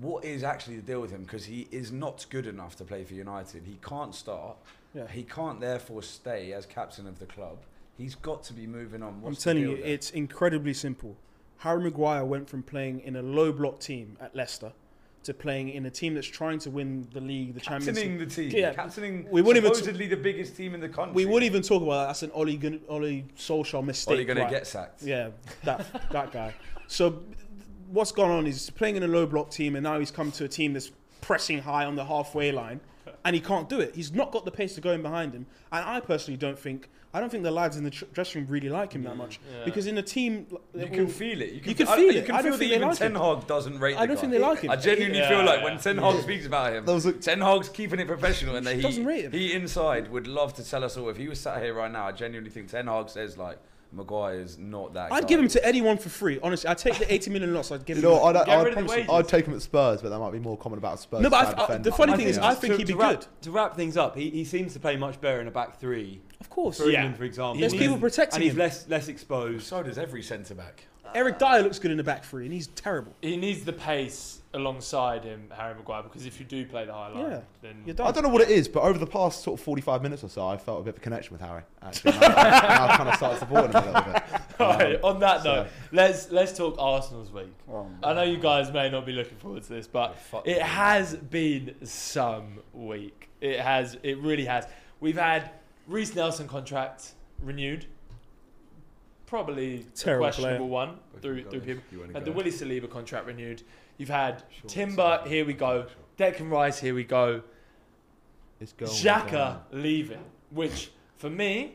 What is actually the deal with him? Because he is not good enough to play for United. He can't start.
Yeah.
He can't therefore stay as captain of the club. He's got to be moving on.
I'm telling you,
there?
it's incredibly simple. Harry Maguire went from playing in a low block team at Leicester to playing in a team that's trying to win the league, the Champions League.
Captaining the team,
Yeah.
captaining
We wouldn't even
supposedly the biggest team in the country.
We wouldn't even talk about that. That's an Ole, Gun- Ole Solskjaer mistake.
Ole going to get sacked.
Yeah, that that guy. So what's gone on is he's playing in a low block team, and now he's come to a team that's pressing high on the halfway line, and he can't do it. He's not got the pace to go in behind him. And I personally don't think I don't think the lads in the tr- dressing room really like him that mm, much
Yeah.
because in a team
You can feel it. You can,
You can
I-
feel
You
it.
can
I don't
feel
think
that even
like
Ten
him.
Hag doesn't rate.
Him.
I
don't
guy.
think they like him.
I genuinely
Yeah,
feel like
yeah.
when Ten Hag speaks about him,
There was
Ten Hag's keeping it professional, and that he
Doesn't rate him.
he inside would love to tell us all. If he was sat here right now, I genuinely think Ten Hag says like Maguire is not that.
I'd
guy.
give him to anyone for free. Honestly, I'd take the 80 million loss. I'd give
You
him.
know, I'd, I'd,
rid of the
promise you,
wages.
I'd take him at Spurs, but that might be more common about Spurs.
No, but I- I- the funny thing is, I think he'd be
wrap,
good.
To wrap things up, he, he seems to play much better in a back three.
of course.
For
Yeah.
England, for example.
There's people
he's-
protecting
And he's less less exposed.
So does every centre back.
Eric Dier looks good in the back three, and he's terrible.
He needs the pace alongside him, Harry Maguire, because if you do play the high line,
Yeah.
then
You're done.
I don't know what it is, but over the past sort of 45 minutes or so, I felt a bit of a connection with Harry. Actually, now, now I've kind of started supporting him a little bit.
Alright, on that
so-
note, let's let's talk Arsenal's week.
Oh,
I know you guys may not be looking forward to this, but
Fuck
it
them.
has been some week. It has. It really has. We've had Reiss Nelson contract renewed. Probably
Terrible
a questionable
player.
one through through people.
You wanna
Had
go?
the Willie Saliba contract renewed. You've had
Sure,
Timber.
it's-
Here we go. Declan Rice. Here we go.
It's going
Xhaka leaving, which for me,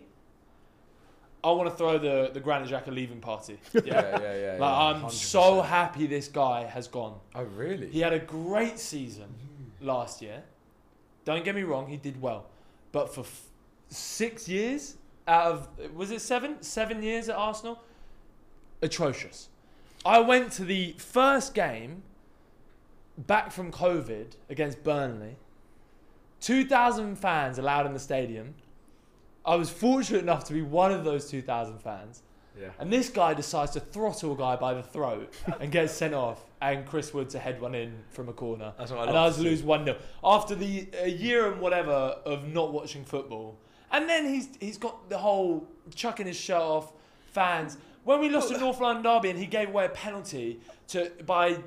I want to throw the the Granit Xhaka leaving party.
Yeah, yeah, yeah. yeah,
Like I'm
100%.
so happy this guy has gone.
Oh really?
He had a great season last year. Don't get me wrong, he did well, but for f- six years out of was it seven? Seven years at Arsenal, atrocious. I went to the first game back from COVID against Burnley. Two thousand fans allowed in the stadium. I was fortunate enough to be one of those two thousand fans.
Yeah.
And this guy decides to throttle a guy by the throat and gets sent off, and Chris Wood to head one in from a corner.
That's what I
and us
to
lose 1 0. After the a year and whatever of not watching football. And then he's he's got the whole chucking his shirt off, fans. When we lost to North London Derby and he gave away a penalty to by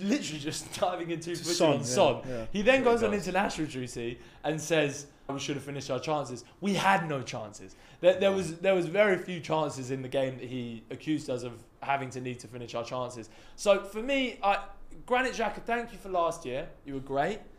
literally just diving into
To Son,
on
yeah,
Son.
yeah.
He then
He
goes on international duty and says we should have finished our chances. We had no chances. There, there was there was very few chances in the game that he accused us of having to need to finish our chances. So for me, I, Granit Xhaka, thank you for last year. You were great,
He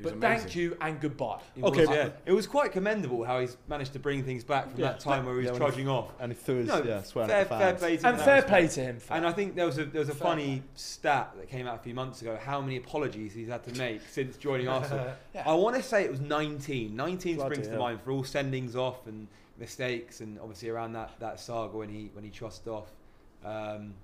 but
amazing.
thank you and goodbye.
It
Okay,
was,
yeah.
It was quite commendable how he's managed to bring things back from
Yeah.
that time where he was
Yeah, when he-
trudging off.
And he threw his,
No,
yeah, swearing
fair,
at the
fair
fans.
play to him
And fair play to him.
And I think there was a there was a
Fair
funny stat that came out a few months ago. How many apologies he's had to make since joining Arsenal?
Yeah.
I want to say it was 19. 19
Bloody
springs to mind for all sendings off and mistakes, and obviously around that, that saga when he when he trusted off. Um,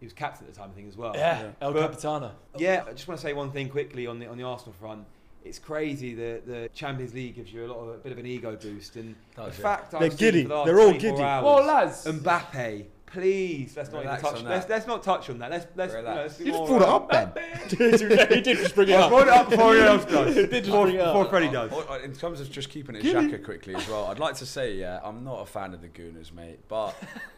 he was captain at the time, I think, as well.
yeah,
Yeah.
El
But-
Capitano.
Yeah, I just want to say one thing quickly on the on the Arsenal front. It's crazy that the Champions League gives you a lot of a bit of an ego boost, and
Does,
the
yeah.
fact
They're
I've seen
giddy.
for the last
They're all giddy.
Hours,
Well, lads,
Mbappe, please let's not even touch.
on
Let's,
that.
let's not touch on that. Let's let's, you know,
Relax.
let's
You just
more,
brought it up, Ben.
he did just bring it
I
up.
brought it up before anyone else does.
He did just
before,
bring it up.
before Freddie does.
Oh, oh, In terms of just keeping it Xhaka quickly as well, I'd like to say, yeah, I'm not a fan of the Gooners, mate. But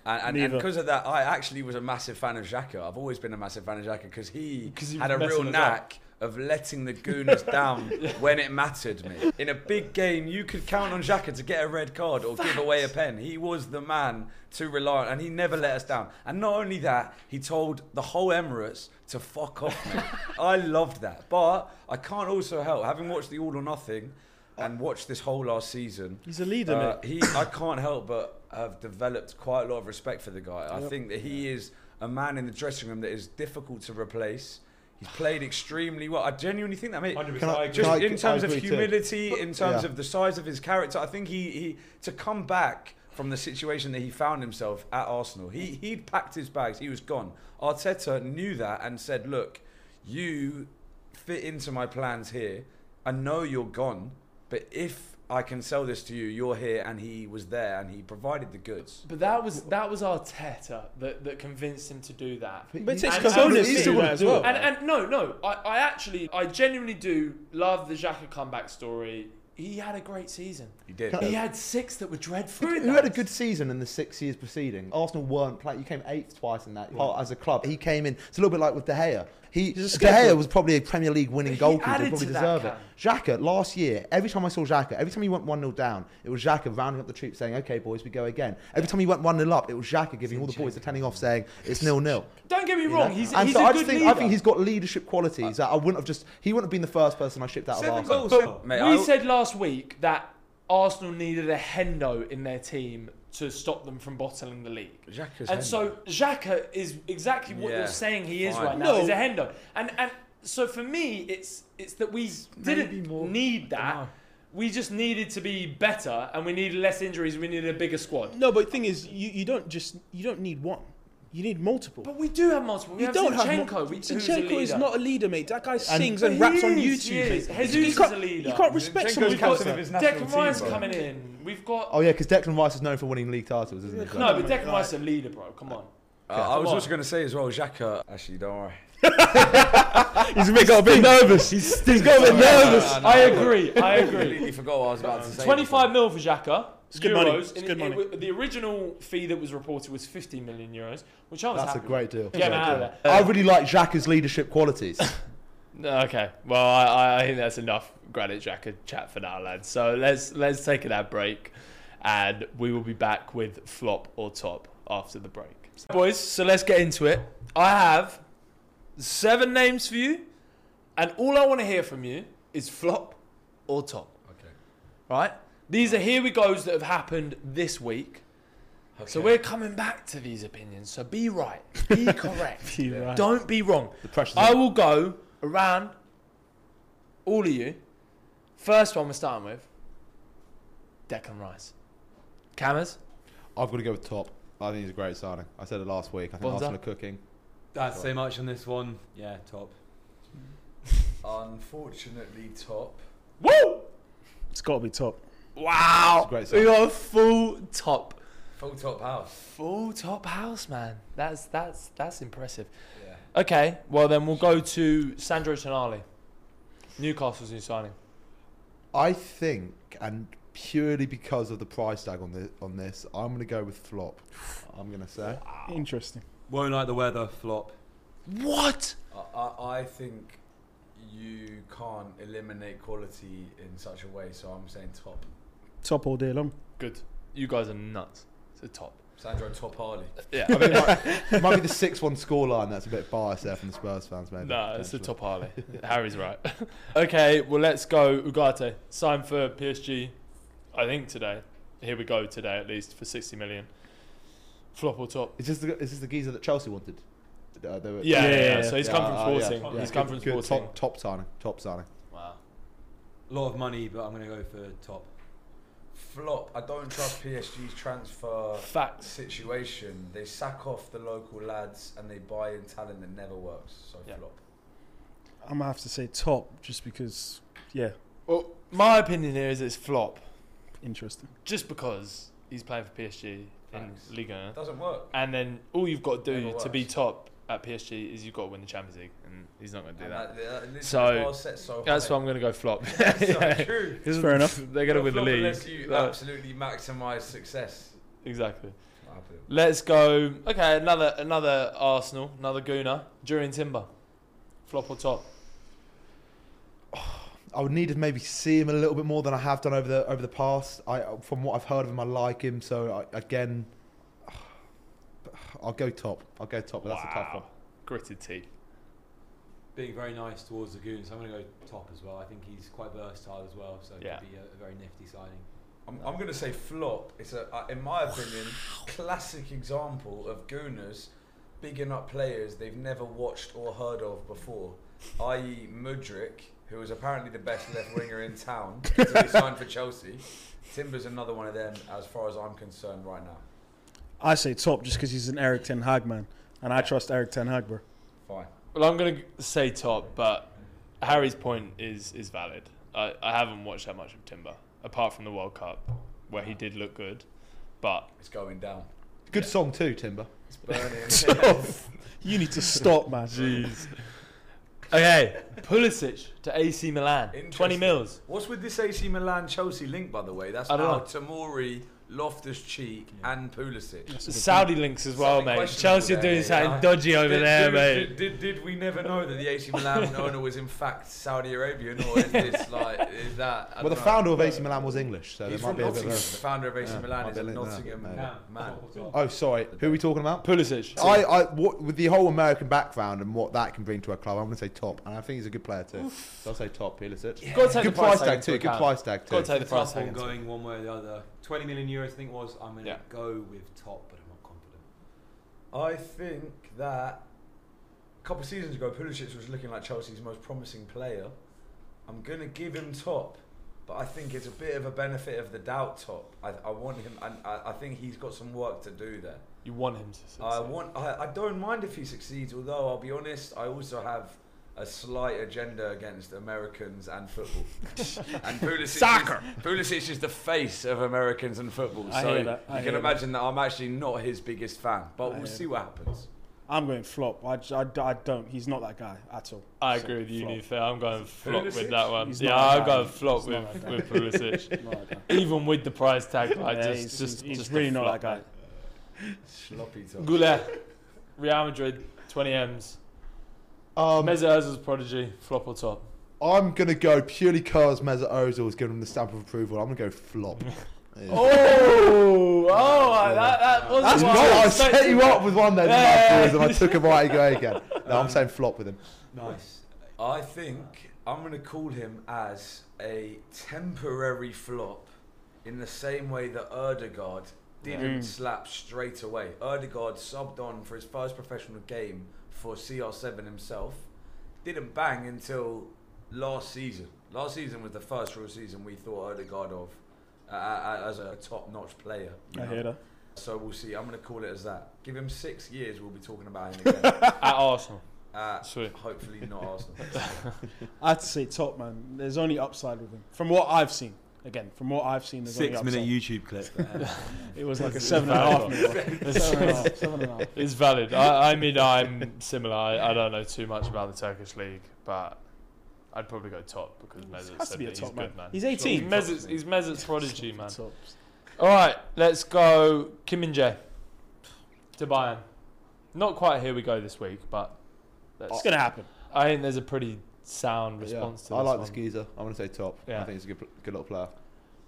and, and, and because of that, I actually was a massive fan of Xhaka. I've always been a massive fan of Xhaka because he
'Cause he
had a real
messing us
knack of letting the Gooners down when it mattered, mate. In a big game, you could count on Xhaka to get a red card or give away a pen. He was the man to rely on, and he never let us down. And not only that, he told the whole Emirates to fuck off, mate. I loved that. But I can't also help, having watched the All or Nothing and watched this whole last season,
He's a leader,
uh, he, I can't help but have developed quite a lot of respect for the guy. I
Yep.
think that he is a man in the dressing room that is difficult to replace. He's played extremely well. I genuinely think that, mate.
100%.
Can I-
Just
I-
in terms of
agree too.
humility, in terms
Yeah.
of the size of his character, I think he, he to come back from the situation that he found himself at Arsenal, he he'd packed his bags, he was gone. Arteta knew that and said, "Look, you fit into my plans here. I know you're gone, but if I can sell this to you, you're here." And he was there, and he provided the goods.
But that was that was Arteta that, that convinced him to do that.
But it takes
And-
cojones
and-
to
He's
do
the one
that
to
as well.
And, and no, no, I, I actually, I genuinely do love the Xhaka comeback story. he had a great season.
He did.
He had six that were dreadful.
Who had a good season in the six years preceding? Arsenal weren't playing. You came eighth twice in that part as a club. He came in. It's a little bit like with De Gea. He
He's
De Gea was probably a Premier League winning
He
goalkeeper. He probably
to that,
deserved it.
Cam.
Xhaka last year. Every time I saw Xhaka, every time he went one 0 down, it was Xhaka rounding up the troops saying, "Okay, boys, we go again." Every time he went one 0 up, it was Xhaka giving all the boys the telling off saying, "It's nil nil."
Don't get me
You
wrong.
know?
He's,
and
he's
so
a
I
good
think
leader.
I think he's got leadership qualities that I wouldn't have just. He wouldn't have been the first person I shipped out of
Seven
Arsenal.
goals.
But
Mate,
we
I-
said last week that Arsenal needed a hendo in their team to stop them from bottling the league.
Xhaka's
and
Hendo.
so Xhaka is exactly what
Yeah,
you're saying he is
fine.
right now.
No.
Is a hendo. And and so for me, it's it's that we
maybe
didn't
more-
need
I
that.
dunno.
We just needed to be better, and we needed less injuries. We needed a bigger squad.
No, but the thing is, you, you don't just you don't need one. You need multiple.
But we do have multiple. We
you
have
don't have
Zinchenko.
mul-
we,
Zinchenko is not a leader, mate. That guy sings
But
and
he
raps on YouTube.
he is. Jesus
you
is
can't,
a leader.
You can't respect
Zinchenko's
someone who
captain
can't
of his national
Declan
team,
Rice
bro.
coming in. We've got
Oh yeah, because Declan Rice is known for winning league titles, isn't he?
no, but Declan Rice is a leader, bro. Come on.
Uh, I was
Come
also going to say as well, Xhaka. Actually, don't worry.
He's a bit, got a bit nervous. He's, he's got a bit nervous.
No, no,
I agree. I agree.
completely forgot what I was about to say.
25 mil for Xhaka.
It's good money.
euros.
It's
And
good
it- it
money.
w- the original fee that was reported was 50 million euros, which I was
That's a great deal.
with. Get him out of there.
I really like Xhaka's leadership qualities.
Okay, well, I, I think that's enough Granit Xhaka chat for now, lads. So let's let's take an ad break, and we will be back with flop or top after the break. Boys, so let's get into it. I have seven names for you, and all I want to hear from you is flop or top.
Okay.
Right? These are here we goes that have happened this week. So we're coming back to these opinions. So be right, be correct.
You're right.
Don't be wrong.
the pressure's
I
on.
will go around all of you. First one we're starting with Declan Rice. Cameras?
I've got to go with top. I think he's a great signing. I said it last week. I think
Bonza?
Arsenal are cooking.
That's so much on this one. Yeah, top.
Unfortunately, top.
Woo!
It's got to be top.
Wow!
It's a great
We
signing.
got a full top.
Full top house.
Full top house, man. That's that's that's impressive.
Yeah.
Okay, well then we'll go to Sandro Tonali. Newcastle's new signing.
I think, and purely because of the price tag on this, on this, I'm going to go with flop. I'm going to say.
Interesting.
Won't like the weather. Flop.
What?
I, I, I think you can't eliminate quality in such a way, so I'm saying top.
Top all day long.
Good. You guys are nuts. It's a top.
Sandro Top Harley.
Yeah.
I think it might, it might be the six-one scoreline. That's a bit biased there from the Spurs fans, maybe.
No, it's the
potentially.
top Harley. Harry's right. okay, well let's go. Ugarte signed for PSG. I think today. Here we go today at least for sixty million. Flop or top?
Is this the is this the geezer that Chelsea wanted? Uh, they were-
Yeah, yeah.
Yeah,
yeah,
yeah,
So he's
yeah,
come
uh,
from
yeah,
Sporting.
yeah.
He's come
Good-
from
good
Sporting.
Top, top signing. Top signing.
Wow.
A lot of money, but I'm going to go for top.
Flop. I don't trust PSG's transfer
Facts.
situation. They sack off the local lads and they buy in talent that never works. So
Yeah.
flop.
I'm gonna have to say top just because, yeah,
Well, my opinion here is it's flop,
interesting.
just because he's playing for PSG
Facts.
in Liga,
It doesn't work.
and then all you've got to do
Never
to be
works.
top at PSG is you've got to win the Champions League, and he's not going to do
And
that.
that- that- literally
So,
bar set so
That's
high.
why I'm going to go flop.
That's so true.
Because
Fair enough.
They're going to win the
Flop
league.
Unless you absolutely maximise success.
exactly. Let's go. Okay, another another Arsenal, another Gooner. Julian Timber, flop or top?
I would need to maybe see him a little bit more than I have done over the over the past. I from what I've heard of him, I like him. So I, again, I'll go top. I'll go top. But that's a tough one.
Gritted teeth.
Being very nice towards the goons, I'm going to go top as well. I think he's quite versatile as well, so it
Yeah.
could be a, a very nifty signing.
I'm, I'm going to say flop. It's a, uh, in my opinion, classic example of Gooners bigging up players they've never watched or heard of before, i.e. Mudryk, who was apparently the best left winger in town until he signed for Chelsea. Timber's another one of them, as far as I'm concerned right now.
I say top just because he's an Erik Ten Hag man, and I trust Erik Ten Hag, bro.
Fine.
Well, I'm going to say top, but Harry's point is is valid. I, I haven't watched that much of Timber, apart from the World Cup, where he did look good. But
It's going down.
Good song too, Timber.
It's burning.
You need to stop, man.
jeez, Okay, Pulisic to AC Milan, twenty mils.
What's with this AC Milan Chelsea link, by the way? That's
I don't
now
know.
Tomori, Loftus Cheek, and Pulisic.
That's a good
Saudi links as well,
Something
mate. Chelsea are doing something
yeah.
dodgy over
Did-
there,
did,
mate.
Did, did, did we never know that the AC Milan owner was in fact Saudi Arabian, or is this like is that? I
Well, the
don't know.
founder of AC Milan was English, so
He's
there might
from
be a bit
Nottingham.
of
The founder of AC
Yeah,
Milan is a
a there,
Nottingham man.
Oh, sorry. Who are we talking about?
Pulisic.
I, I, what, with the whole American background and what that can bring to a club, I'm going to say top, and I think he's a good player too. So I'll say top. Pulisic.
Got to take
Good
price
price tag too. Good price tag too.
Got to take the price tag.
going one way or the other. 20 million euros, I think it was. I'm going to
Yeah.
go with top, but I'm not confident.
I think that a couple of seasons ago, Pulisic was looking like Chelsea's most promising player. I'm going to give him top, but I think it's a bit of a benefit of the doubt top. I, I want him, and I, I think he's got some work to do there.
You want him to succeed.
I want. I, I don't mind if he succeeds, although I'll be honest, I also have a slight agenda against Americans and football. and Pulisic
Soccer.
Is, Pulisic is the face of Americans and football,
I
so
hear that, I
you can
hear
imagine that. I'm actually not his biggest fan, but
I
we'll see what happens.
I'm going flop. I I don't. He's not that guy at all.
I
So,
agree with you,
flop.
I'm going flop
Pulisic?
with that one.
He's
yeah, I'm
that
going
guy.
flop
He's
with,
that
with Pulisic.
Not that guy.
Even with the price tag, I
Yeah,
just,
he's,
just,
he's
just
really
a
not
flop,
that guy.
mate.
Sloppy top.
Güler, Real Madrid, 20 M's.
Um,
Mesut Ozil's prodigy, flop or top?
I'm going to go purely because Mesut Ozil has given him the stamp of approval. I'm going to go flop. Yeah.
Oh, oh, that, that was
That's
what
right. I set you
expecting.
up with one there, didn't I,
Yeah.
and I took a right away again. No, I'm saying flop with him.
Nice.
I think I'm going to call him as a temporary flop in the same way that Odegaard didn't
Mm.
slap straight away. Odegaard subbed on for his first professional game for CR7 himself. Didn't bang until last season. Last season was the first real season we thought Odegaard of uh, uh, as a top-notch player.
I
know.
hear that.
So we'll see. I'm going to call it as that. Give him six years, we'll be talking about him again.
At Arsenal.
uh,
Sweet.
hopefully not Arsenal.
I have to say top man. There's only upside with him from what I've seen. Again, from what I've seen, there's
Six
only
minute
upside.
YouTube clip.
it was like a seven and a half. minute. Seven and a half. Seven and a half.
It's valid. I, I mean, I'm similar. I, I don't know too much about the Turkish league, but I'd probably go top because Mesut
Has to
said
be a
that
top
he's
man.
good, man.
He's
He's
18.
Mesut's, he's Mesut's prodigy, man.
Tops.
All right, let's go Kim Min Jae to Bayern. Not quite here we go this week, but
oh,
It's
gonna happen.
I think there's a pretty sound
Yeah,
response to
I
this
like
one.
this geezer. I'm going to say top.
Yeah.
I think he's a good, good little player.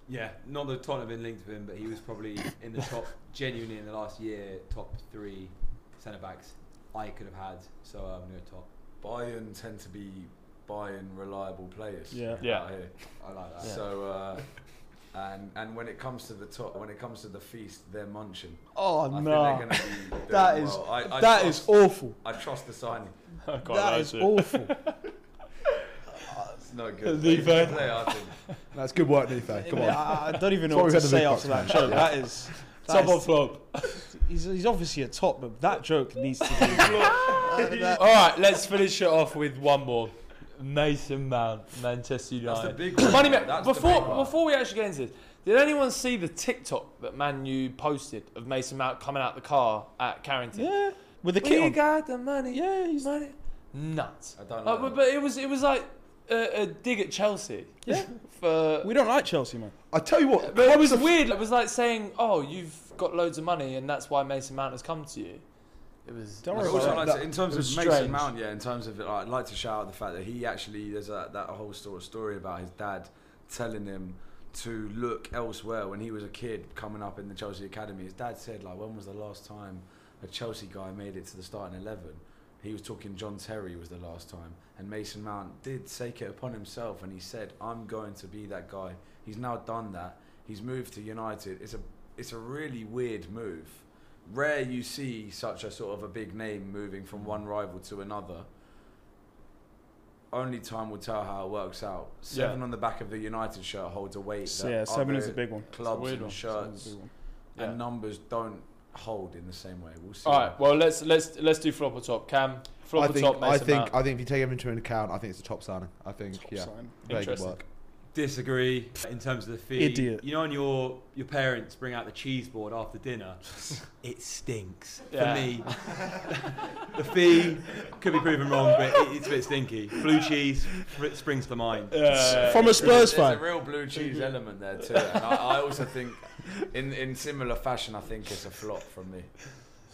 yeah, not that Tottenham have been linked with him, but he was probably in the top, genuinely in the last year, top three centre backs I could have had. So I'm going to go top.
Bayern tend to be Bayern reliable players.
Yeah.
Yeah.
out.
I like that.
So, uh, and and when it comes to the top, when it comes to the feast, they're munching.
Oh
I think
no,
they're be doing
that is
well. I, I
that
trust,
is awful.
I trust the signing.
I quite
That
like it.
awful.
It's not good.
The
He's a good
fair-
player, I think.
That's good work, Nife. Come on.
I, I don't even know
That's
what to say after that joke. That is. that
Top or
is-
flop?
He's, he's obviously a top, but that joke needs to be. Uh,
All right, let's finish it off with one more. Mason Mount, Manchester
That's the
United.
big one.
Money man,
That's the
before
big one.
before we actually get into this, did anyone see the TikTok that Man U posted of Mason Mount coming out the car at Carrington?
yeah, with the
we
kit on.
got the money.
Yeah, he's
money. Nuts.
I don't
Uh,
like
but, but it was it was like a, a dig at Chelsea.
Yeah.
For
We don't like Chelsea, man.
I tell you what,
but it was
clubs are-
weird. It was like saying, "Oh, you've got loads of money, and that's why Mason Mount has come to you." It was.
Don't
I'd
worry
also
about
like
that.
to, in terms of
was
Mason
strange.
Mount, yeah, in terms of it, I'd like to shout out the fact that he actually there's a, that whole sort of story about his dad telling him to look elsewhere when he was a kid coming up in the Chelsea academy. His dad said like, when was the last time a Chelsea guy made it to the starting eleven? He was talking John Terry was the last time, and Mason Mount did take it upon himself, and he said, "I'm going to be that guy." He's now done that. He's moved to United. It's a it's a really weird move. Rare you see such a sort of a big name moving from one rival to another. Only time will tell how it works out. Seven
Yeah.
on the back of the United shirt holds a weight. That
yeah, seven is a big one.
Clubs and
one.
shirts
Seven's a big one.
Yeah.
and numbers don't hold in the same way. We'll see.
All right. Well, let's let's let's do flop or top. Cam, flop
I
or
think,
top.
I think,
Mount.
I think if you take him into account, I think it's a top signing. I think,
Top
yeah,
sign.
very good
Interesting.
work.
disagree in terms of the fee.
Idiot.
You know, when your your parents bring out the cheese board after dinner, it stinks.
Yeah.
For me, the fee could be proven wrong, but it, it's a bit stinky. Blue cheese fr- springs to mind.
Uh,
From a Spurs
there's,
fan.
There's a real blue cheese element there too. And I, I also think, in in similar fashion, I think it's a flop from me.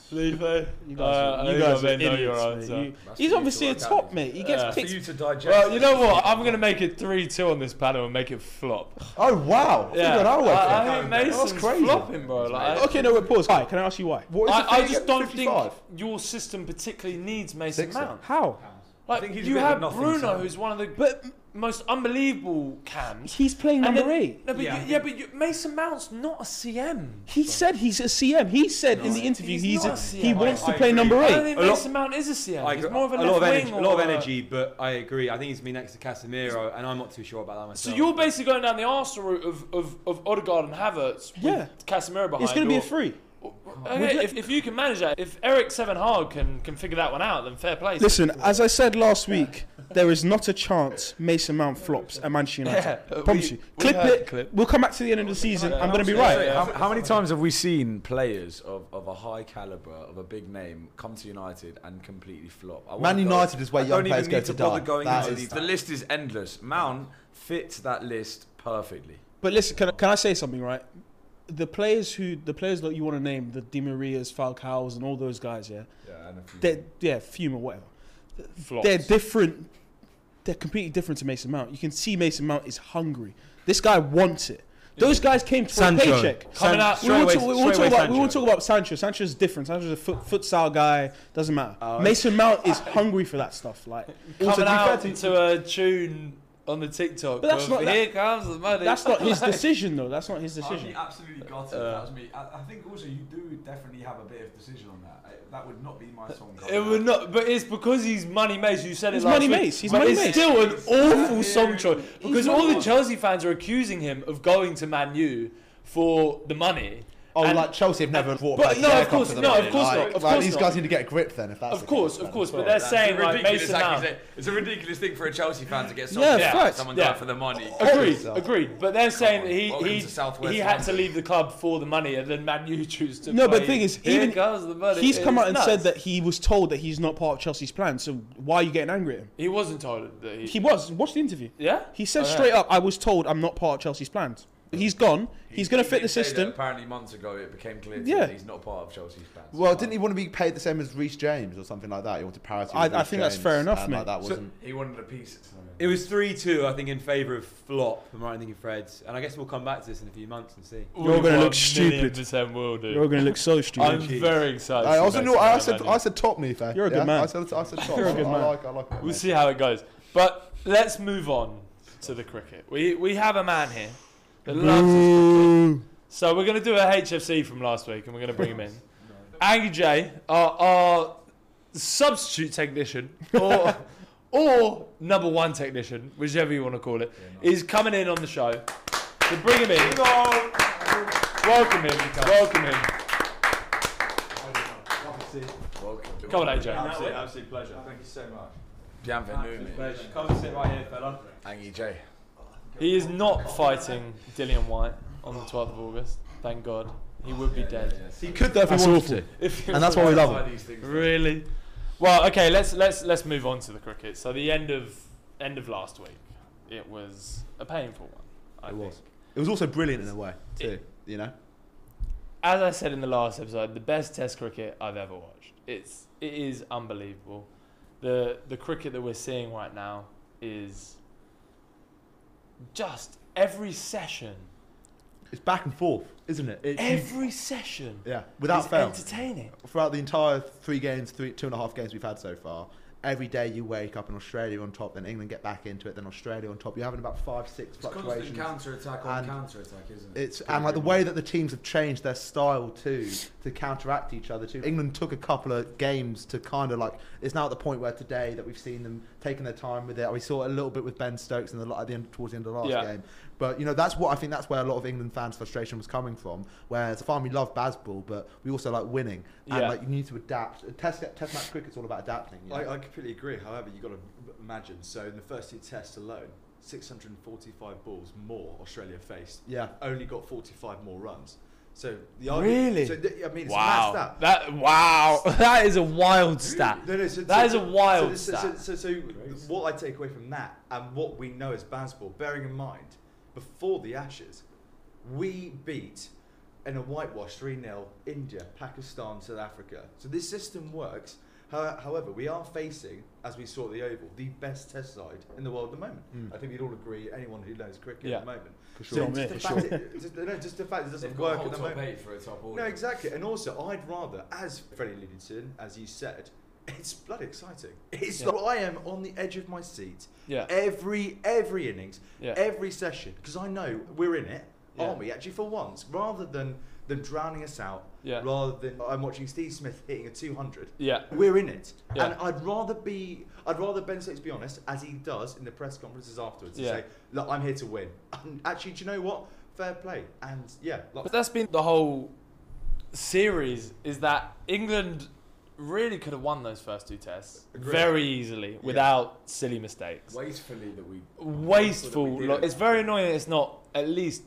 Felipe,
You
uh,
guys,
I
are, you guys
I
are
know your
idiots,
answer.
You- he's obviously
to
a
work out,
top,
mate.
mate. He gets
Yeah.
For you to digest.
Well, you know what? I'm gonna make it three two on this panel and make it flop.
Oh wow!
Yeah,
Figured
I,
well.
I think
That's
Mason's
crazy.
flopping, bro. Like,
Okay, no, wait, pause. Why? Can I ask you why?
What is
I, I just don't
55?
think your system particularly needs Mason
Sixer.
Mount.
How?
Like
think he's
you
bit of a
have Bruno,
son.
who's one of the
But
most unbelievable cams.
he's playing
And
number
then-
eight.
No, but
Yeah.
you, yeah, but you, Mason Mount's not a CM.
He said he's a CM. He said in the interview
he's
he's, a,
a
he wants
I
to play
agree.
number
I don't
eight.
think
A lot-
Mason Mount is a CM.
I
He's more of a,
a
left
lot of
wing
energy, a lot of energy, but I agree. I think he's gonna be next to Casemiro, and I'm not too sure about that myself.
So you're basically going down the Arsenal route of, of, of Odegaard and Havertz with
Yeah.
Casemiro behind.
It's going to be a
or-
free.
Okay, if, if you can manage that, if Eric Seven Hard can, can figure that one out, then fair play.
Listen, as I said last week, there is not a chance Mason Mount flops at Manchester United.
Yeah,
Promise
we-
you.
we
Clip
heard
it.
the clip.
We'll come back to the end of the season. I'm going to be right.
yeah.
How, how many times have we seen players of, of a high caliber, of a big name, come to United and completely flop? I
Man
won't go-
United is where
I
young
don't
players
even
go
need
to
to bother
die.
going
That
into
is-
these. The list is endless. Mount fits that list perfectly.
But listen, can, I- can I say something, right? The players who, the players that you want to name, the Di Marias, Falcao's, and all those guys, yeah,
Yeah, and a few.
they're, yeah, Fume or whatever.
Flops.
They're different. They're completely different to Mason Mount. You can see Mason Mount is hungry. This guy wants it. Those guys came for
Sancho.
a paycheck.
Coming out
We won't, talk, we, won't talk
away
about, we won't
Sancho.
talk about Sancho. Sancho's different. Sancho's a foot, futsal guy. Doesn't matter.
Oh,
Mason Mount is hungry for that stuff. Like,
coming
also, to be fair
out
to-
to a tune on the TikTok.
But that's
of,
not- that-
Here comes the money.
that's not his decision, though. That's not his
I'd
decision.
be absolutely gutted
Uh,
if that was me. I, I think also you do definitely have a bit of decision on that. I, that would not be my song.
It would not, but it's because he's Money Mace. You said it
He's
last
Money
week,
Mace, he's
but
Money
it's
Mace.
still an awful song choice because all the Chelsea fans are accusing him of going to Man U for the money.
Oh,
And-
like Chelsea have never brought
But
back
no,
their
of course-
cup for the
no,
money.
of course
like,
not, of
like,
course
these
not.
guys need to get a grip then. If that's
Of
the
course,
case,
of course, but they're
That's
saying like
ridiculous
Mason Mount.
accusation. It's a ridiculous thing for a Chelsea fan to get
Yeah,
something
facts.
someone
Yeah.
going for the money.
Agreed,
so.
agreed. But they're saying that he
Welcome
he, he had to leave the club for the money, and then Man U choose to.
No, but the thing is, even-
comes the money.
He's come out and said that he was told that he's not part of Chelsea's plan. So why are you getting angry at him?
he wasn't told that he.
He was. Watch the interview.
yeah,
He said
Oh,
straight up, "I was told I'm not part of Chelsea's plans." He's gone. He's going to fit the
did say that
system.
Apparently, months ago, it became clear to
Yeah.
yeah. he's not part of Chelsea's plans.
Well, didn't he want to be paid the same as Reece James or something like that? He wanted parity.
I-
with
I
Reece
think that's fair enough,
and, like, that
So-
wasn't.
He wanted a piece.
It was three two, I think, in favour of flop. I'm right in thinking Fred's, and I guess we'll come back to this in a few months and see.
You're gonna look stupid.
Percent will do.
You're going to look so stupid.
I'm very excited.
I also
see
know. I said. I said top me, fair.
You're a good
yeah?
man.
I said. I said top.
You're a good
I,
man.
I like. I like.
We'll see how it goes. But let's move on to the cricket. We we have a man here that loves his cricket. So we're going to do a HFC from last week, and we're going to bring him in. Angie J, our, our substitute technician, or or number one technician, whichever you want to call it, is coming in on the show. So bring him in. Welcome him. Welcome him.
Welcome.
Come on, AJ.
Absolute, absolute pleasure. Thank you so much.
Bienvenue, mate.
Come and sit right here, fella.
Angie J.
He is not fighting Dillian Whyte on the 12th of August. Thank God. He would be dead.
He could though if he wanted to.
If he
And that's why we love him.
Really? Well, okay. Let's let's let's move on to the cricket. So the end of end of last week, it was a painful one. I
It
think.
was. It was also brilliant in a way too. You know.
As I said in the last episode, the best Test cricket I've ever watched. It's it is unbelievable. The the cricket that we're seeing right now is just every session,
It's back and forth, isn't it? It's,
every session
yeah, without fail.
entertaining.
Throughout the entire three games, three two and a half games we've had so far, every day you wake up and Australia on top, then England get back into it, then Australia on top. You're having about five, six
It's constant
fluctuations.
counter attack on counter attack, isn't it?
It's
Pretty
and like the way that the teams have changed their style too to counteract each other too. England took a couple of games to kind of like it's now at the point where today that we've seen them taking their time with it. We saw it a little bit with Ben Stokes in the at the end towards the end of the last
Yeah.
game. But you know that's what I think that's where a lot of England fans' frustration was coming from. Whereas fine we love Bazball, but we also like winning and
Yeah.
like you need to adapt. Test test match cricket's all about adapting. You know?
I, I completely agree. However, you've got to imagine. So in the first two tests alone, 645 balls more Australia faced.
Yeah.
Only got 45 more runs. So the
Really?
So th- I mean, it's
wow.
a mad stat.
That wow. that is a wild stat.
No, no, so,
That
so,
is a wild
so, so,
stat.
so, so, so what I take away from that and what we know as Bazball, bearing in mind, before the Ashes, we beat in a whitewash 3 0 India, Pakistan, South Africa. So this system works. However, we are facing, as we saw at the Oval, the best test side in the world at the moment.
Mm.
I think we'd all agree, anyone who knows cricket
Yeah.
at the moment.
For sure.
Not me,
just, the
for
fact
sure.
it, just, no, just the fact it doesn't
They've
work at the
top
moment.
eight for a top order.
No, exactly. And also, I'd rather, as Freddie alluded to, as you said, it's bloody exciting. It's
Yeah.
like I am on the edge of my seat
Yeah.
every every innings,
Yeah.
every session, because I know we're in it,
Yeah.
aren't we? Actually, for once, rather than them drowning us out,
Yeah.
rather than I'm watching Steve Smith hitting a 200.
Yeah.
We're in it,
Yeah.
and I'd rather be. I'd rather Ben Stokes be honest, as he does in the press conferences afterwards, and
Yeah.
say, "Look, I'm here to win." And actually, do you know what? Fair play, and yeah, like,
But that's been the whole series is that England really could have won those first two tests
Agreed.
very easily without silly mistakes.
Wastefully that we.
Wasteful.
that we
Look, it's very annoying that it's not at least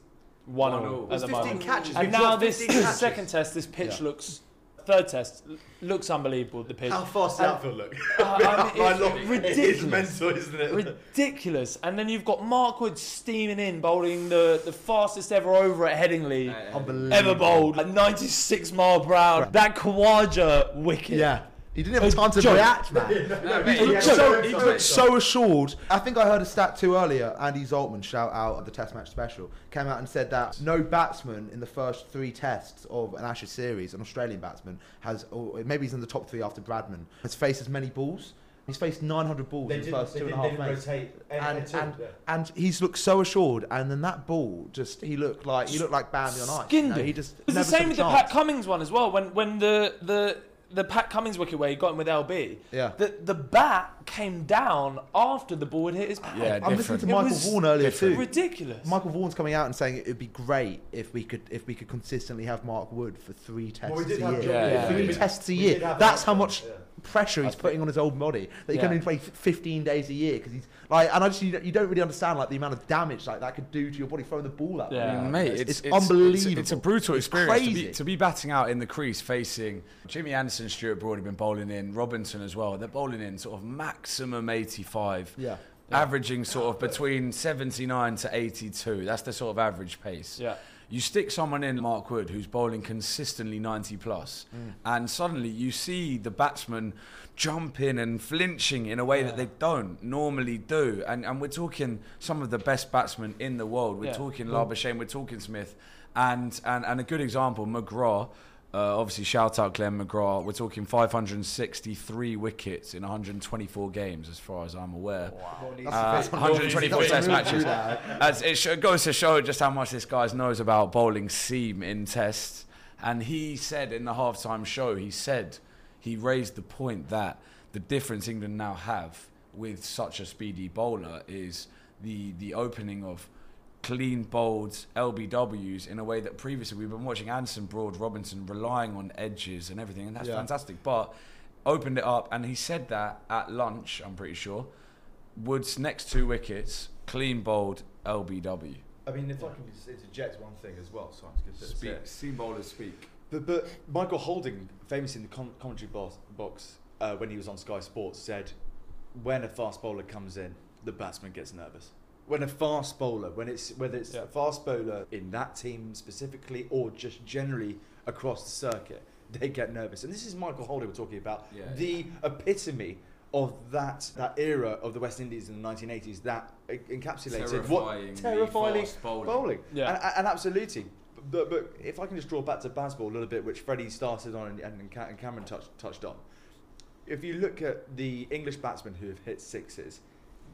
one,
One
all
all.
at the
15
moment.
catches.
And
We've
now this second test, this pitch
Yeah.
looks third test looks unbelievable. The pitch.
How fast does
And-
outfield look?
Uh, I mean,
My
it's
lord, It's
ridiculous.
mental, isn't it?
ridiculous. And then you've got Mark Wood steaming in, bowling the, the fastest ever over at Headingley.
Uh,
Unbelievable.
ever bowled at 96 mile per hour.
Right.
That Khawaja wicket.
Yeah. He didn't have
A
time to
joke.
react, man.
No,
He
mate,
looked so, he looked so assured. I think I heard a stat too earlier. Andy Zaltzman, shout out of the Test match special, came out and said that no batsman in the first three tests of an Ashes series, an Australian batsman, has, or maybe he's in the top three after Bradman, has faced as many balls. He's faced 900 balls in the first two and a half minutes. And, and, and he's looked so assured, and then that ball just he looked like he looked like Bambi on ice.
Skinned
you know. He just
It was the
never stood
same with the. Pat Cummins one as well. When when the the the Pat Cummins wicket where he got him with LB,
Yeah.
the the bat came down after the ball had hit his pad.
Yeah,
I'm listening to
It
Michael
was
Vaughan earlier
different.
too.
Ridiculous.
Michael Vaughan's coming out and saying it would be great if we could if we could consistently have Mark Wood for three tests
we did
a year.
John
Yeah, yeah.
Three
We-
tests a
we
year. That's how much
yeah.
pressure he's putting on his old body that he
Yeah.
can only play 15 days a year because he's like and I just you don't, you don't really understand like the amount of damage like that could do to your body throwing the ball out.
Yeah.
there.
Mate,
it's,
it's,
unbelievable.
It's, a brutal
It's
experience to
crazy.
be, to be batting out in the crease facing Jimmy Anderson, Stuart Broad have been bowling in, Robinson as well. They're bowling in sort of maximum 85,
yeah.
averaging sort of between 79 to 82. That's the sort of average pace.
yeah.
You stick someone in Mark Wood who's bowling consistently 90 plus,
Mm.
and suddenly you see the batsman jumping and flinching in a way that they don't normally do. And, and we're talking some of the best batsmen in the world. We're
Yeah.
talking Labuschagne, we're talking Smith, and, and, and a good example, McGrath. Uh, obviously, shout out Glenn McGrath. We're talking 563 wickets in 124 games, as far as I'm aware. Uh, 124 test matches. As it goes to show just how much this guy knows about bowling seam in tests. And he said in the halftime show, he said he raised the point that the difference England now have with such a speedy bowler is the the opening of clean bowled LBWs in a way that previously we've been watching Anderson, Broad, Robinson relying on edges and everything, and that's
Yeah.
fantastic. But opened it up, and he said that at lunch, I'm pretty sure. Wood's next two wickets, clean bowled LBW.
I mean, if I can just interject one thing as well, so I'm just going to
Speak. Steam bowlers speak.
But, but Michael Holding, famously in the com- commentary box, box uh, when he was on Sky Sports, said, "When a fast bowler comes in, the batsman gets nervous. When a fast bowler, when it's whether it's
Yeah.
a fast bowler in that team specifically or just generally across the circuit, they get nervous." And this is Michael Holding we're talking about,
Yeah.
the epitome of that that era of the West Indies in the 1980s that encapsulated what
Terrifyingly
terrifying
fast bowling.
bowling.
Yeah.
And, and absolutely. But, but if I can just draw back to Bazball a little bit, which Freddie started on and, and, and Cameron touched, touched on. If you look at the English batsmen who have hit sixes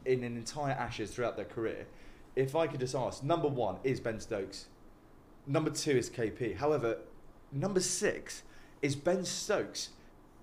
in an entire Ashes throughout their career, if I could just ask, number one is Ben Stokes, number two is KP. However, number six is Ben Stokes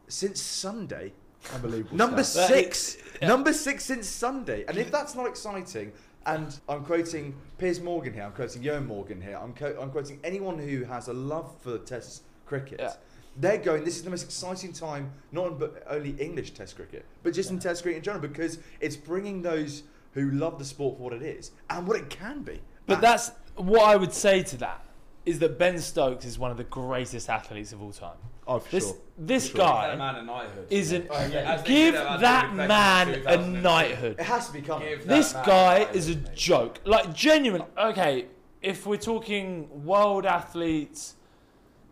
since Sunday.
Unbelievable.
Number
stuff.
Six.
is- yeah.
Number six since Sunday. And if that's not exciting, and I'm quoting Piers Morgan here, I'm quoting Eoin Morgan here, I'm, co- I'm quoting anyone who has a love for Test cricket.
Yeah.
They're going, this is the most exciting time, not in, but only English Test cricket, but just in Test cricket in general, because it's bringing those who love the sport for what it is and what it can be.
But
And-
that's what I would say to that is that Ben Stokes is one of the greatest athletes of all time.
Oh, for
This
sure.
this
For sure.
Guy
man a knighthood.
isn't.
Oh, yeah,
Give that
David Beckham in
man a knighthood.
it has to be coming.
Give
This guy
knighthood,
is a joke. Like genuine. Okay, if we're talking world athletes,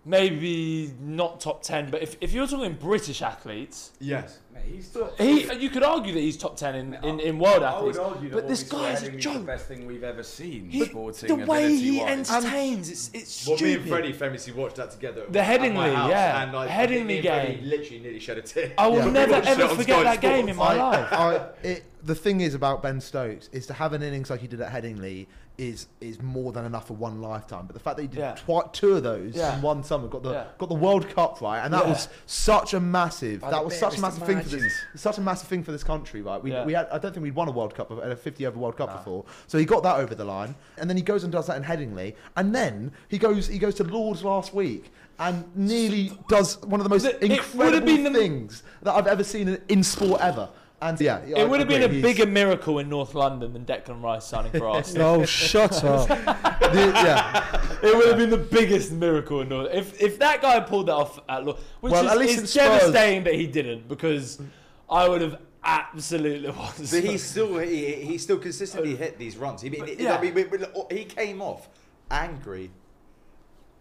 maybe not top ten, but if, if you're talking British athletes,
Yes.
Mate, he's top
he you could argue that he's top ten in, in, in world
I would
athletes.
argue that
But this
we saw
guy's a joke.
The best thing we've ever seen.
He-
sporting
the way he
ability-wise.
entertains, it's it's
Well, me and
stupid.
Freddie famously watched that together.
The
at my
Headingley,
house,
yeah.
And like, I think me
Headingley
Freddie
game.
literally nearly shed a tear.
I will
Yeah.
never ever forget
Sky
that game in my
I,
life.
I, it, the thing is about Ben Stokes is to have an innings like he did at Headingley is is more than enough for one lifetime. But the fact that he did
Yeah.
twi- two of those
Yeah.
in one summer, got the
Yeah.
got the World Cup right, and that was such a massive that was such a massive thing for this such a massive thing for this country, right? We, we had I don't think we'd won a World Cup a 50 over World Cup
Nah.
before, so he got that over the line, and then he goes and does that in Headingley, and then he goes he goes to Lords last week. And nearly does one of the most
The-
incredible
the-
things that I've ever seen in, in sport ever. And yeah, I
It would have been a
he's-
bigger miracle in North London than Declan Rice signing for Arsenal.
No, shut up.
the- yeah.
it would have been the biggest miracle in North. If if that guy pulled that off at Law, which
Well,
is,
at least
is
in Spurs-
devastating that he didn't, because I would have absolutely was.
But he still he, he still consistently hit these runs. He, he,
yeah.
I mean, but- but he came off angry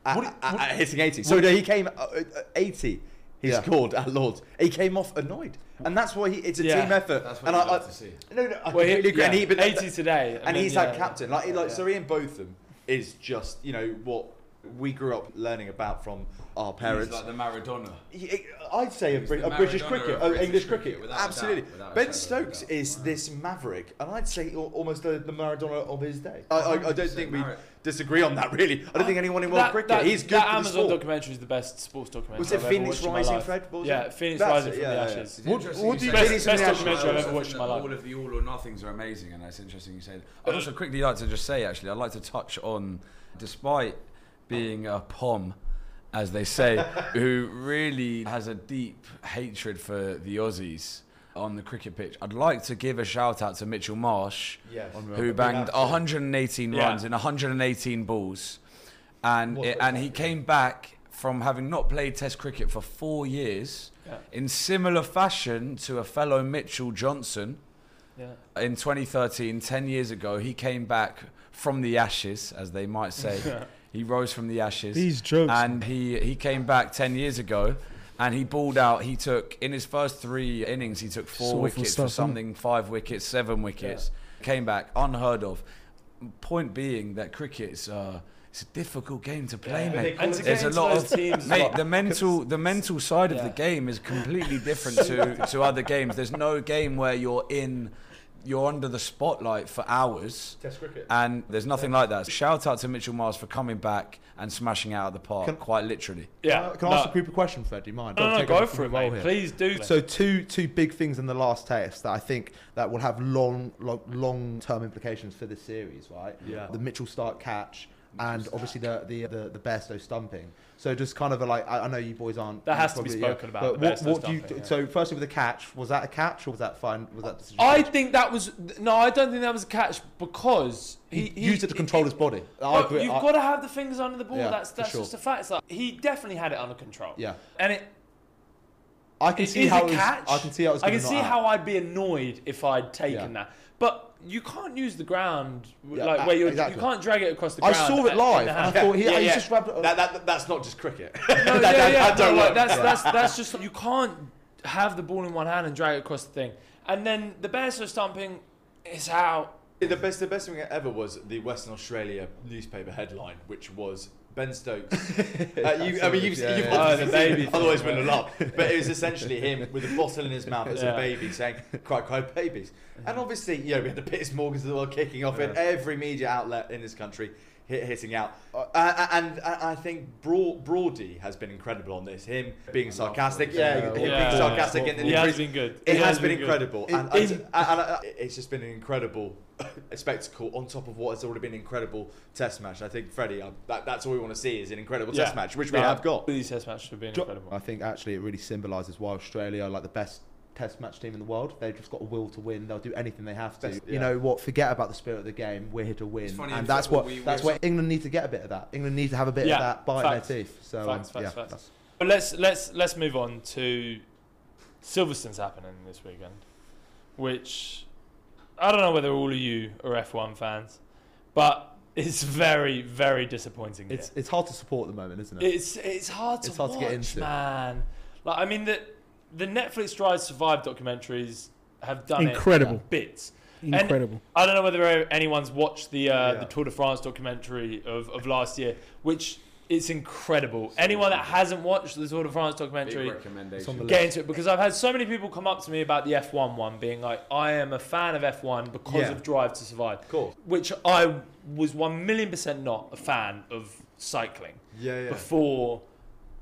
at,
What-
at-
what-
at hitting 80. So no, he came uh, uh, 80. He
Yeah.
scored at Lords. He came off annoyed, and that's why he, it's a
Yeah.
team effort.
That's what
and
you
I,
love
I,
to see.
No, no, I
well, he,
completely agree.
yeah,
And, he, but,
80 today,
and
then,
he's
yeah,
had captain. Like, like
Yeah.
so Ian Botham is just you know what we grew up learning about from our parents.
He's like the Maradona.
He- I'd say a,
He's
a British cricket,
of
uh,
British
English
cricket,
cricket, absolutely.
doubt, without
ben
shadow
Stokes
doubt.
is this maverick, and I'd say almost the, the Maradona of his day. I, I, I don't think we disagree on that. Really, I don't think anyone in world
That,
cricket.
that,
He's good
that
for the
Amazon
sport.
documentary is the best sports documentary.
Was it
I've ever
Phoenix
in my
Rising,
life.
Fred? Was
yeah,
it?
Phoenix
That's
Rising
it,
from
yeah,
the
yeah,
Ashes.
What- what
you
do you- best- best
I
documentary I've ever watched in my life.
All of the all or nothings are amazing, and that's interesting you say. I'd also quickly like to just say, actually, I'd like to touch on, despite being a pom, as they say, who really has a deep hatred for the Aussies on the cricket pitch. I'd like to give a shout out to Mitchell Marsh,
Yes.
who banged 118
Yeah.
runs in 118 balls, and it, and he came back from having not played Test cricket for four years,
Yeah.
in similar fashion to a fellow Mitchell Johnson
Yeah.
in 2013, 10 years ago. He came back from the ashes, as they might say. he rose from the ashes.
These jokes.
and he he came back 10 years ago and he balled out. He took in his first three innings he took four
Soulful
wickets
stuff,
for something five wickets seven wickets. Came back unheard of. Point being that cricket's uh it's a difficult game to play
Yeah.
mate.
And to
there's
get
a lot of
teams,
mate the mental the mental side of the game is completely different to to other games. There's no game where you're in you're under the spotlight for hours
Test cricket.
and there's nothing like that. Shout out to Mitchell Marsh for coming back and smashing out of the park,
Can-
quite literally.
Yeah.
Can I, can I ask a group of questions, Fred? Do you mind?
No,
Don't
no,
take
go
over
for
from
it, mate.
here.
Please do.
So two two big things in the last test that I think that will have long long, long term implications for this series, right?
Yeah.
The Mitchell Starc catch and obviously the the the, the Bairstow stumping. So just kind of a, like I, I know you boys aren't.
That has to be
probably- yeah,
spoken about,
But what, what do you?
yeah.
So firstly with the catch, was that a catch or was that fine? Was that decision?
I think that was no. I don't think that was a catch because
he,
he,
used it to control his body.
You've
I-
got to have the fingers under the ball.
Yeah,
that's that's
sure.
just a fact. It's like he definitely had it under control.
yeah,
and it
I can
It
see how
a
it was,
catch.
I can see how.
I can see how
out.
I'd be annoyed if I'd taken that. But you can't use the ground
Yeah,
like
uh,
where you're,
exactly.
you can't drag it across the ground.
I saw it live and I thought he,
Yeah,
he
yeah.
just grabbed it.
That, that, that's not just cricket.
No,
that,
yeah, yeah,
that don't
no, like,
work.
that's, that's that's just you can't have the ball in one hand and drag it across the thing. And then the Bairstow stumping is how
The best, the best thing ever was the Western Australia newspaper headline, which was Ben Stokes. uh, you, I mean, you've,
Yeah,
you've
yeah.
Oh, the baby
it, otherwise wouldn't have laughed. But it was essentially him with a bottle in his mouth as
Yeah.
a baby saying, "Cry, cry, babies." And obviously, you know, we had the Piers Morgans of the world kicking off in every media outlet in this country. Hit, hitting out, uh, and, and I think Broad, Broady has been incredible on this. Him being sarcastic, yeah,
Yeah,
him
yeah.
being sarcastic,
Yeah.
and,
he has been good.
it
He
has been
good.
incredible,
It-
and,
it-
and, and, uh, it's just been an incredible spectacle on top of what has already been an incredible Test match. I think Freddie, uh, that, that's all we want to see is an incredible
Yeah.
Test match, which we
No,
have got.
These test matches have been
Jo-
incredible.
I think actually it really symbolises why Australia are like the best test match team in the world. They've just got a will to win. They'll do anything they have to.
Best-
You know what? Forget about the spirit of the game. We're here to win,
funny
and that's what
we-
that's
we're-
where England need to get a bit of that. England need to have a bit
Yeah,
of that bite
facts.
in their teeth. So
Facts,
um,
facts,
yeah,
facts. But let's let's let's move on to Silverstone's happening this weekend, which I don't know whether all of you are F1 fans, but it's very very disappointing.
it's
here.
it's hard to support at the moment, isn't it?
it's it's hard to
It's hard to
watch,
get into.
man. Like I mean the the Netflix Drive Survive documentaries have done it
Incredible.
bits.
Incredible.
I don't know whether anyone's watched the uh,
Yeah.
the Tour de France documentary of, of last year, which it's incredible. Anyone that hasn't watched the Tour de France documentary.
It's on the
get into it because I've had so many people come up to me about the F1 one, being like, "I am a fan of F1 because
Yeah.
of Drive to Survive,"
Of course.
which I was one million percent not a fan of cycling
Yeah, yeah.
before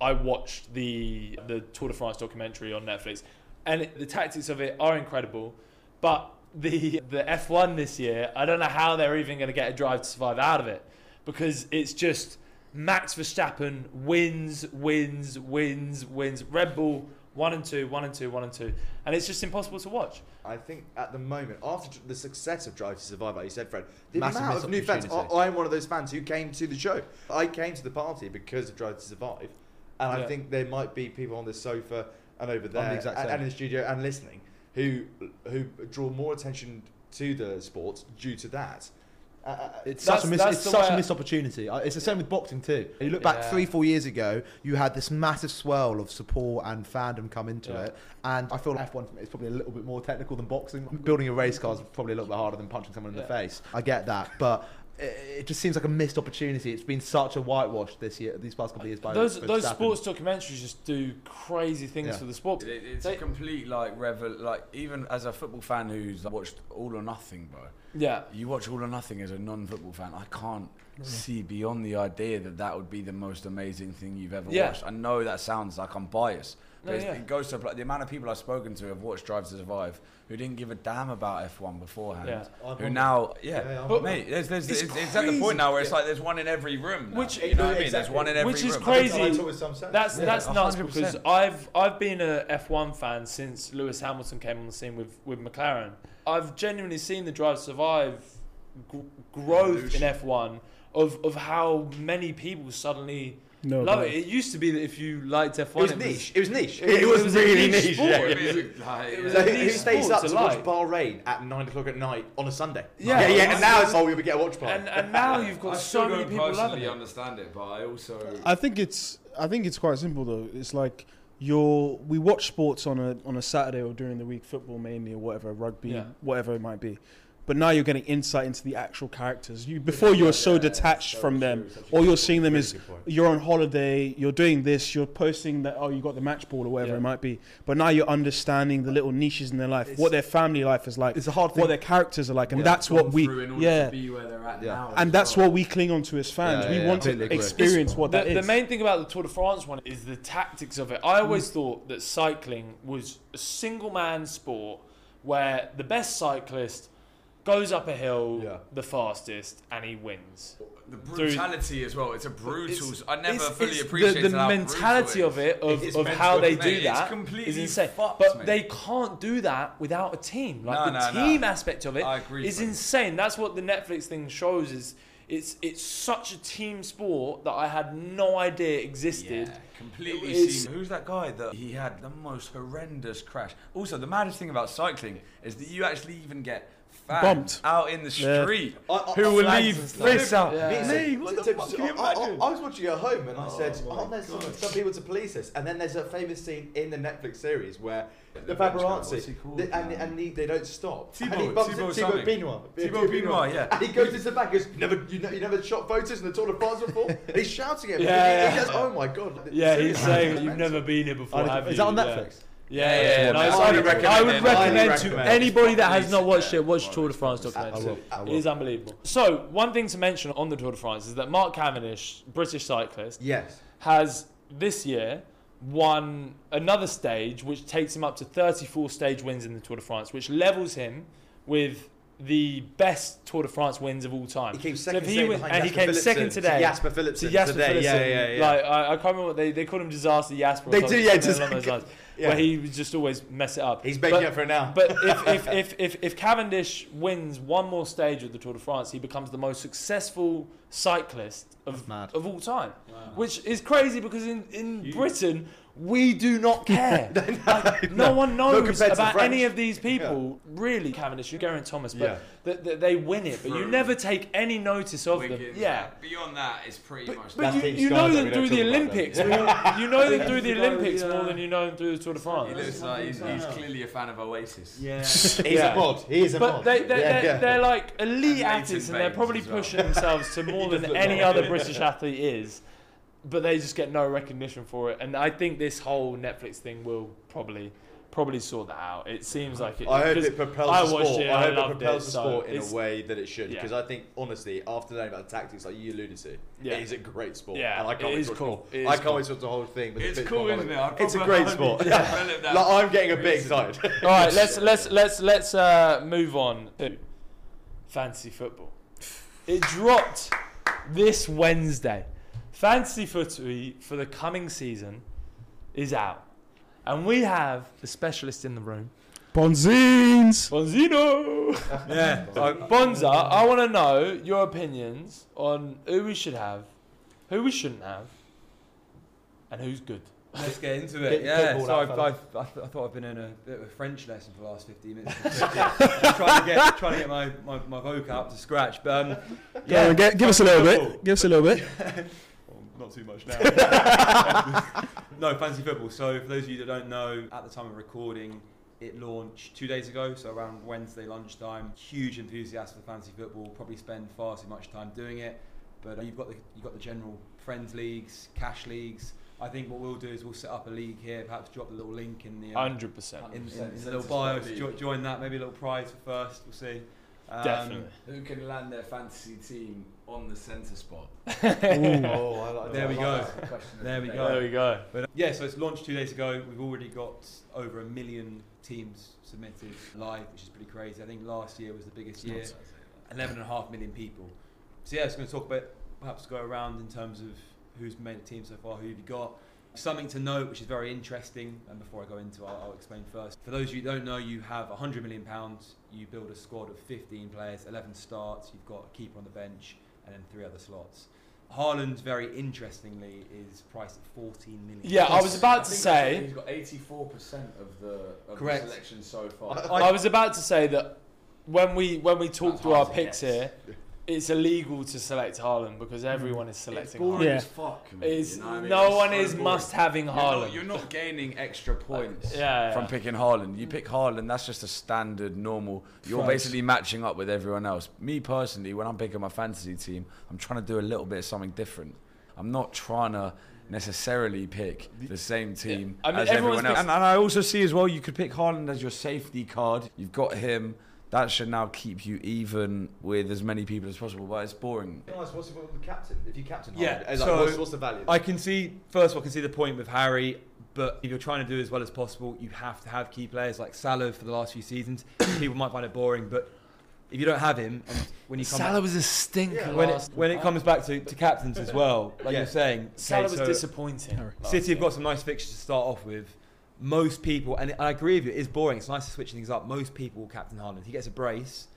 I watched the the Tour de France documentary on Netflix, and it, the tactics of it are incredible. But the the F1 this year, I don't know how they're even going to get a drive to survive out of it, because it's just Max Verstappen wins, wins, wins, wins. Red Bull one and two, one and two, one and two, and it's just impossible to watch.
I think at the moment, after the success of Drive to Survive, like you said, Fred, the
Massive
amount of new fans. I, I'm one of those fans who came to the show. I came to the party because of Drive to Survive, and
Yeah.
I think there might be people on the sofa and over
the
there,
exact
and, and in the studio and listening, who who draw more attention to the sport due to that. Uh,
It's such a miss, it's such a missed opportunity. It's the same with boxing too. You look back
Yeah.
three, four years ago, you had this massive swell of support and fandom come into
Yeah.
it, and I feel like F1 is probably a little bit more technical than boxing. Building a race car is probably a little bit harder than punching someone in the face. I get that, but it, it just seems like a missed opportunity. It's been such a whitewash this year, these past couple of years. By
those
by
those
Verstappen.
sports documentaries just do crazy things
Yeah.
for the sport.
It, it's
They-
a complete like revel. Like even as a football fan who's watched All or Nothing, bro.
Yeah,
You watch All or Nothing as a non-football fan. I can't see beyond the idea that that would be the most amazing thing you've ever
Yeah.
watched. I know that sounds like I'm biased, but
No,
it's-
yeah.
it goes to like, the amount of people I've spoken to have watched Drive to Survive who didn't give a damn about F1 beforehand.
Yeah.
I'm
Who now, yeah,
Yeah,
But-
on-
mate, there's, there's,
It's
it's, it's at the point now where it's like there's one in every room. Now.
Which-
you know what I mean? There's one in every
Which is
room.
crazy.
I talk with some sense.
That's
Yeah,
that's nuts
100%.
because I've I've been a F1 fan since Lewis Hamilton came on the scene with, with McLaren. I've genuinely seen the Drive to Survive gr- growth in F1 of of how many people suddenly
No,
love it. It used to be that if you liked F1,
It was niche. It was niche.
it
It, was,
was a
really
niche
niche.
sport.
yeah.
It was like,
It was
So
a
who,
niche
who stays up
to
to watch. Bahrain at nine o'clock at night on a Sunday?
Yeah.
yeah, yeah. And now it's all we get a watch party.
and and now you've
I
got
still
so many
don't
people loving
personally
it.
understand it, but I also
I think it's I think it's quite simple though. It's like you're we watch sports on a on a Saturday or during the week, football mainly or whatever, rugby,
Yeah.
whatever it might be. But now you're getting insight into the actual characters. You before you were so detached from them. All you're seeing them is you're on holiday, you're doing this, you're posting that oh you got the match ball or whatever
Yeah.
it might be. But now you're understanding the little niches in their life,
It's-
what their family life is like,
It's a hard thing.
what their characters are like, and
what
that's what we
through
yeah.
be where they're at now.
And that's
well.
what we cling on to as fans.
Yeah,
we
yeah,
want to experience what
the,
that is.
the main thing about the Tour de France one is the tactics of it. I mm. always thought that cycling was a single man sport where the best cyclist goes up a hill
Yeah.
the fastest and he wins.
the brutality as well. It's a brutal.
It's-
I never
it's-
fully
it's
appreciated
the, the
how
mentality
brutal
of it, of,
It is
of how they do
mate. It's
that,
completely
is insane.
fucked,
but
mate.
they can't do that without a team. Like
No,
the
no, no.
team aspect of it
I agree,
is
Frank.
insane. That's what the Netflix thing shows. Is it's it's such a team sport that I had no idea existed.
Yeah, completely
It's-
seen. Who's that guy that he had the most horrendous crash? Also, the maddest thing about cycling is that you actually even get fans
Bumped.
out in the
Yeah.
street
I- I-
who will leave this out.
Yeah.
Me,
what the
so-
fuck can you
I, I-
imagine?
I was watching at home and I
Oh
said,
my
"Aren't there some, some people to police this?" And then there's a famous scene in the Netflix series where the
Bench guy,
paparazzi
what's he called
they- and,
now?
and he, they don't stop.
Thibaut-
and he bumps
Thibaut
into Thibaut
something.
Benoit.
Thibaut Benoit, yeah.
And he goes into the back. and Goes, you never, you, know, you never shot photos in the Tour de France before. and he's shouting at him.
Yeah,
He, he
yeah.
does, oh my god.
Yeah, he's saying you've never been here before. Have
is
you?
that on
Yeah.
Netflix?
Yeah, yeah,
Yeah,
yeah. No,
I
it's-
highly
I would recommend
Highly
to
recommend.
anybody that has not watched
yeah.
it, watch Tour de France
I
documentary.
will, I will.
It is unbelievable. So, one thing to mention on the Tour de France is that Mark Cavendish, British cyclist,
Yes.
has this year won another stage, which takes him up to 34 stage wins in the Tour de France, which levels him with the best Tour de France wins of all time.
He came
So
second
if he
today
was-
behind
and he
Jasper
came second today
to Jasper Philipsen
to Jasper
today.
Philipsen,
Yeah, yeah, yeah.
Like I, I can't remember what they they call him disaster Jasper. or
They do, yeah,
something
just-
along those lines.
Yeah.
Where he would just always mess it up.
He's making
But-
up for it now.
But if, if, if, if, if Cavendish wins one more stage of the Tour de France, he becomes the most successful cyclist of, of all time. Which is crazy because in, in Britain, we do not care. Like, no, one knows
compared
about any of these people. Really, Cavendish, you Geraint Thomas, but
Yeah.
th- th- they win it, but you never take any notice of them. Yeah.
Beyond that, it's pretty
But,
much.
but
That's
you, you know them through the Olympics.
them.
more- you know them through the Olympics more than you know them through the Tour de France.
he looks like he's, he's clearly a fan of Oasis.
Yeah.
He's
Yeah.
a mod. He is a
But
mod.
they, they,
Yeah,
they're, they're like elite athletes, and they're probably pushing themselves to more than any other. British athlete is. But they just get no recognition for it, and I think this whole Netflix thing will probably probably sort that out. It seems like it.
I hope
'cause
it propels
I
the
watched
sport.
it,
I
I
hope it propels
it,
the
so
sport in a way that it should.
yeah.
Because I think, honestly, after learning about the tactics like you alluded to,
Yeah.
it is a great sport.
Yeah,
and I can't
it
wait
is cool. It is
I can't
cool.
wait to watch the whole thing. With the
It's cool, isn't it?
It's a great sport.
only developed that
like I'm getting a bit excited.
All right, let's let's let's let's uh, move on to fantasy football. It dropped this Wednesday. Fantasy footy for the coming season is out, and we have the specialist in the room,
Bonzines.
Bonzino.
Yeah.
Bonza, I want to know your opinions on who we should have, who we shouldn't have, and who's good.
Let's get into it.
your
Yeah.
football
So I've. I've, I, th- I thought I've been in a bit of a French lesson for the last 15 minutes. Just trying to get trying to get my, my, my vocal up to scratch. But um,
Yeah,
yeah,
get, give us a little bit. Give us a little bit.
Well, not too much now. no, fancy football. So for those of you that don't know, at the time of recording, it launched two days ago, so around Wednesday lunchtime. Huge enthusiast for fantasy football. Probably spend far too much time doing it. But uh, you've got the you've got the general friends leagues, cash leagues. I think what we'll do is we'll set up a league here. Perhaps drop the little link in the um,
Hundred percent.
in, in, in the little
Centre
bio.
Sport
Jo- join that. Maybe a little prize for first. We'll see. Um,
Definitely.
Who can land their fantasy team on the centre spot?
oh, I like
There we go.
like that.
Question of
There we go.
There we go.
But uh, yeah, so it's launched two days ago. We've already got over a million teams submitted live, which is pretty crazy. I think last year was the biggest year, eleven and a half million people. So yeah, it's going to talk about perhaps go around in terms of who's made the team so far, who have you got. Something to note, which is very interesting, and before I go into it, I'll, I'll explain first. For those of you who don't know, you have 100 million pounds. You build a squad of 15 players, 11 starts. You've got a keeper on the bench, and then three other slots. Haaland, very interestingly, is priced at 14 million.
Yeah, I was about to say.
he's got 84% of the of
Correct.
the selection so far.
I was about to say that when we when we talk
That's
through our picks
guess.
here, it's illegal to select Haaland because mm. everyone is
It's
selecting
boring
Haaland.
Yeah.
fuck. mate,
It's,
you know I mean?
no
It's
one
so
is
boring.
must having
You're not, you're not gaining extra uh, points
Yeah, yeah.
from picking Haaland. You pick Haaland, that's just a standard, normal. You're
Price.
basically matching up with everyone else. Me personally, when I'm picking my fantasy team, I'm trying to do a little bit of something different. I'm not trying to necessarily pick the same team
I mean,
as everyone else.
picked-
And, and I also see as well, you could pick Haaland as your safety card. You've got him. That should now keep you even with as many people as possible, but it's boring.
Nice. What's the the captain? If you captain,
Yeah,
like,
so
what's, what's the value?
I can see first of all, I can see the point with Harry, but if you're trying to do as well as possible, you have to have key players like Salah for the last few seasons. People might find it boring, but if you don't have him, and when you come
Salah was a stinker
Yeah.
when it, when it comes back to, to captains as well, like
Yeah.
you're saying,
Salah
okay,
was
so
disappointing.
City have got some nice fixtures to start off with. Most people, and I agree with you, it is boring. It's nice to switch things up. Most people will captain Haaland. He gets a brace,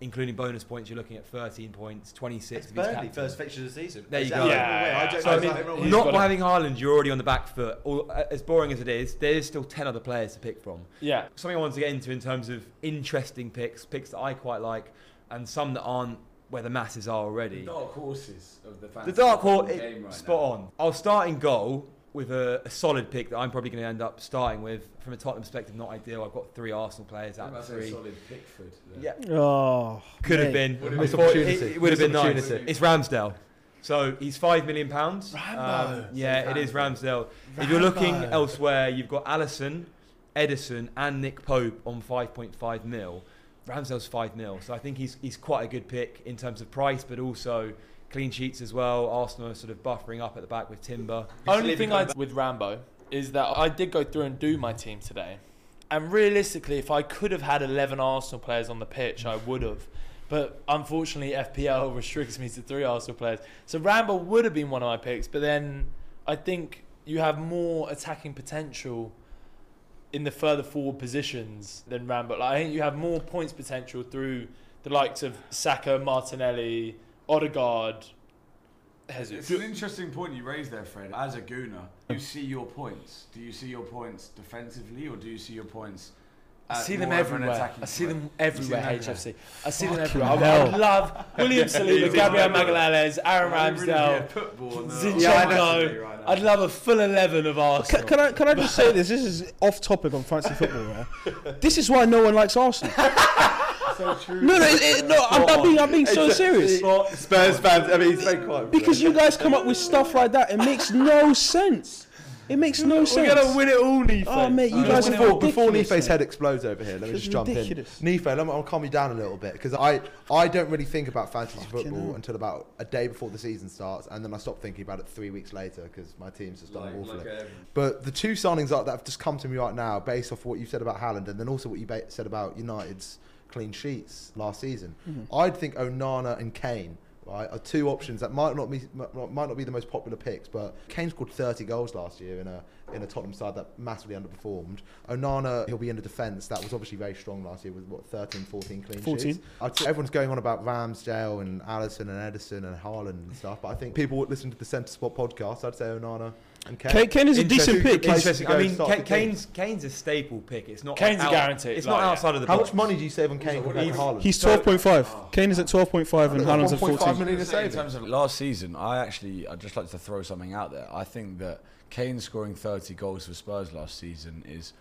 including bonus points. You're looking at 13 points, 26
it's Burnley
captain.
first fixture of the season.
There you
Is
go.
Yeah.
I don't
So I mean,
everyone
he's
wins.
not by having Haaland, you're already on the back foot. All, uh, as boring as it is, there is still 10 other players to pick from.
Yeah,
Something I wanted to get into in terms of interesting picks, picks that I quite like, and some that aren't where the masses are
The
already.
dark horses of the
The dark horse,
right
spot
now.
on. I'll start in goal with a, a solid pick that I'm probably going to end up starting with. From a Tottenham perspective, not ideal. I've got three Arsenal players out
think
of
that's a
three.
solid Pickford. there.
Yeah,
Oh,
could have
mate.
been.
Would have
I
been.
thought
Missed
It, it would have been
opportunity.
nice.
Opportunity.
It's Ramsdale. So he's five million pounds.
Rambo.
Um, yeah, it is Ramsdale. If you're looking elsewhere, you've got Alisson, Ederson, and Nick Pope on 5.5 mil. Ramsdale's five mil, so I think he's he's quite a good pick in terms of price, but also clean sheets as well. Arsenal are sort of buffering up at the back with Timber.
Only thing I with Rambo is that I did go through and do my team today, And realistically, if I could have had 11 Arsenal players on the pitch, I would have. But unfortunately, FPL restricts me to three Arsenal players. So Rambo would have been one of my picks, but then I think you have more attacking potential in the further forward positions than Rambo. Like, I think you have more points potential through the likes of Saka, Martinelli, Odegaard, Jesus.
It's an interesting point you raised there, Fred. As a gooner, you see your points? Do you see your points defensively, or do you see your points?
I see them
more of an
everywhere. I see them everywhere. HFC. I see them everywhere. I would-
hell.
I'd love William Saliba, Gabriel Magalhaes, Aaron Ramsdale, Zinchenko.
Yeah, I know.
I'd love a full 11 of
Can,
Arsenal.
can I can I just say this? This is off topic on fancy football. Right? This is why no one likes Arsenal.
so true.
No, no, it, it- no. I'm, I'm being I'm being so
a-
serious
Spurs fans. I mean, he's very quiet.
because you guys come up with stuff like that. It makes no sense. It makes no sense.
We're gonna win it all, Nife.
Oh, mate, you
We're
guys are
win
before, before
ridiculous,
head explodes over here, let me
It's
just jump
ridiculous.
in. Nife, let me, I'll calm you down a little bit because I, I don't really think about fantasy
Fucking
football
hell.
until about a day before the season starts, and then I stop thinking about it three weeks later because my team's just done awfully. But the two signings that that have just come to me right now, based off what you said about Haaland, and then also what you ba- said about United's clean sheets last season,
Mm-hmm.
I'd think Onana and Kane. Right, are two options that might not be might not be the most popular picks, but Kane scored 30 goals last year in a in a Tottenham side that massively underperformed. Onana, he'll be in the defence. That was obviously very strong last year with what 13, 14 clean
14.
sheets. Everyone's going on about Ramsdale and Alisson and Ederson and Haaland and stuff, but I think people would listen to the Centre Spot podcast. I'd say Onana Kane.
Kane, Kane is a decent pick.
Interesting. I mean,
start
Ka- Kane's Kane's a staple pick. It's not.
Kane's a guarantee,
It's
like,
not
yeah.
outside of the
How
box.
much money do you save on Kane compared to Haaland?
He's 12.5. Kane is at 12.5 and Haaland's at
1.5
14.
million a
In terms of last season, I actually I'd just like to throw something out there. I think that Kane scoring 30 goals for Spurs last season is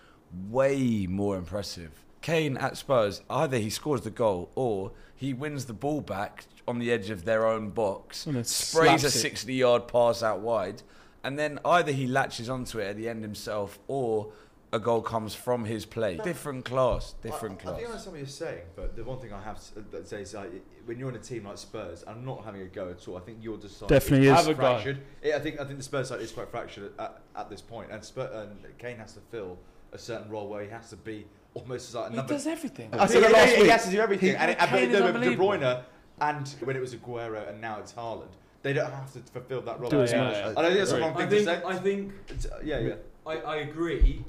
way more impressive. Kane at Spurs, either he scores the goal or he wins the ball back on the edge of their own box,
And
sprays a 60 yard pass out wide, and then either he latches onto it at the end himself or a goal comes from his play. Different class, different
I, I
class.
think I understand what you're saying, but the one thing I have to uh, say is like, when you're in a team like Spurs, I'm not having a go at all. I think you're just
Definitely is.
Have a go.
fractured. Yeah, I think I think the Spurs side is quite fractured at, at this point, and Spur, and Kane has to fill a certain role where he has to be almost as like a
He
number.
does everything.
I said
Yeah,
it last
yeah, He
week.
has to do everything,
He-
and, it,
Kane
and
is
but De. Bruyne, and when it was Aguero, and now it's Haaland. They don't have to fulfil that role.
Do as much.
yeah. I think that's the wrong
I
thing
think.
to say.
I think.
It's, yeah, yeah.
I, I agree.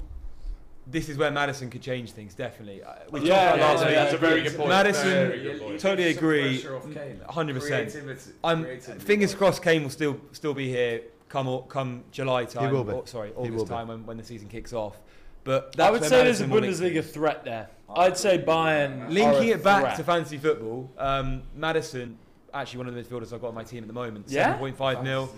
This is where Maddison could change things. Definitely. Uh, We
Yeah,
talked about
yeah,
last
yeah,
week.
that's a very good point.
Maddison,
Very good point.
totally
Some
agree.
pressure off Kane.
100%. I'm fingers crossed. Kane will still still be here come au- come July time.
will be.
Or, sorry,
will
August
be.
time when, when the season kicks off. But
I would
where
say there's a
Maddison will link
Bundesliga threat there. I'd say Bayern.
Linking
are a
it back
threat.
to fantasy football, um, Maddison, actually one of the midfielders I've got on my team at the moment.
Yeah?
7.5 mil.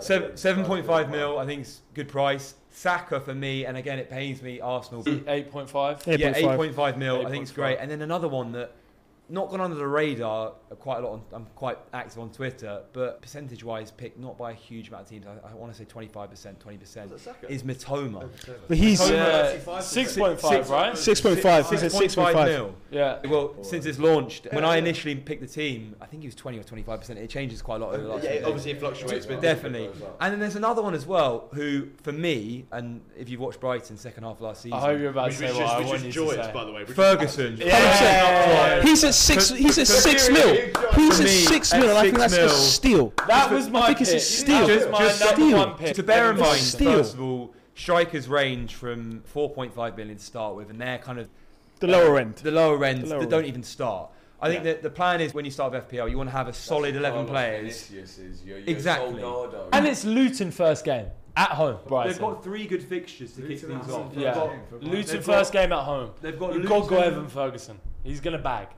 Seven, 7.5 mil, I think is good price. Saka for me, and again, it pains me, Arsenal.
8.5.
Yeah,
8.5.
8.5 mil, I think it's great. And then another one that, not gone under the radar quite a lot, on, I'm quite active on Twitter, but percentage wise, picked not by a huge amount of teams, I, I want to say 25%, 20%, is Mitoma.
But he's
Mitoma-
Yeah, 6.5,
Six-
right?
6.5. He's at 6.5.
mil.
Yeah.
Well, since it's launched, when I initially picked the team, I think he was 20 or 25 percent. It changes quite a lot over the last.
Yeah,
few
obviously it fluctuates. but-
Definitely. And then there's another one as well, who for me, and if you've watched Brighton second half of last season,
I hope you're about
Which
to
was
say what I
which
want
was
you to
joyous,
say.
by the way.
Ferguson.
Yeah.
He's at six. He's at six mil. He's
for
at six mil. I think
six
that's a
mil-
steal.
That was my
I think it's a
pick.
steal.
Just-
my
just
number
steal.
one pick.
To bear in mind,
steal.
first of all, strikers range from 4.5 million to start with, and they're kind of
The lower uh, end.
the lower end
The lower
that don't even start. I think that the plan is when you start with FPL, you want to have a solid 11 players. Exactly.
And it's Luton first game at home.
They've got three good fixtures to kick things off. They've
Yeah.
got,
Luton
They've
first
got-
game at home.
they've got
You've got to go Evan Ferguson. He's gonna bag.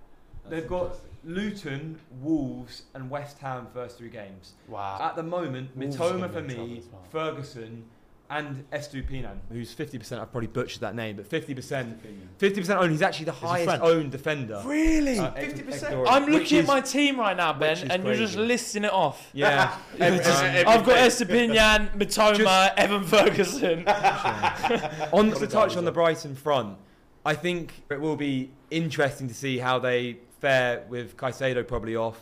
They've got Luton, Wolves, and West Ham first three games.
Wow.
At the moment,
Wolves
Mitoma for me,
well.
Ferguson, and Estupinan, who's 50%. I've probably butchered that name, but 50%. 50% owned. He's actually the
he
highest
French?
owned defender.
Really?
Uh,
50%?
Ecuadorian,
I'm
which
looking at my team right now, Ben,
which is
and you're just listing it off.
Yeah.
I've got Estepinian, Mitoma, Evan Ferguson.
on to touch on the Brighton front, I think it will be interesting to see how they fare with Caicedo probably off,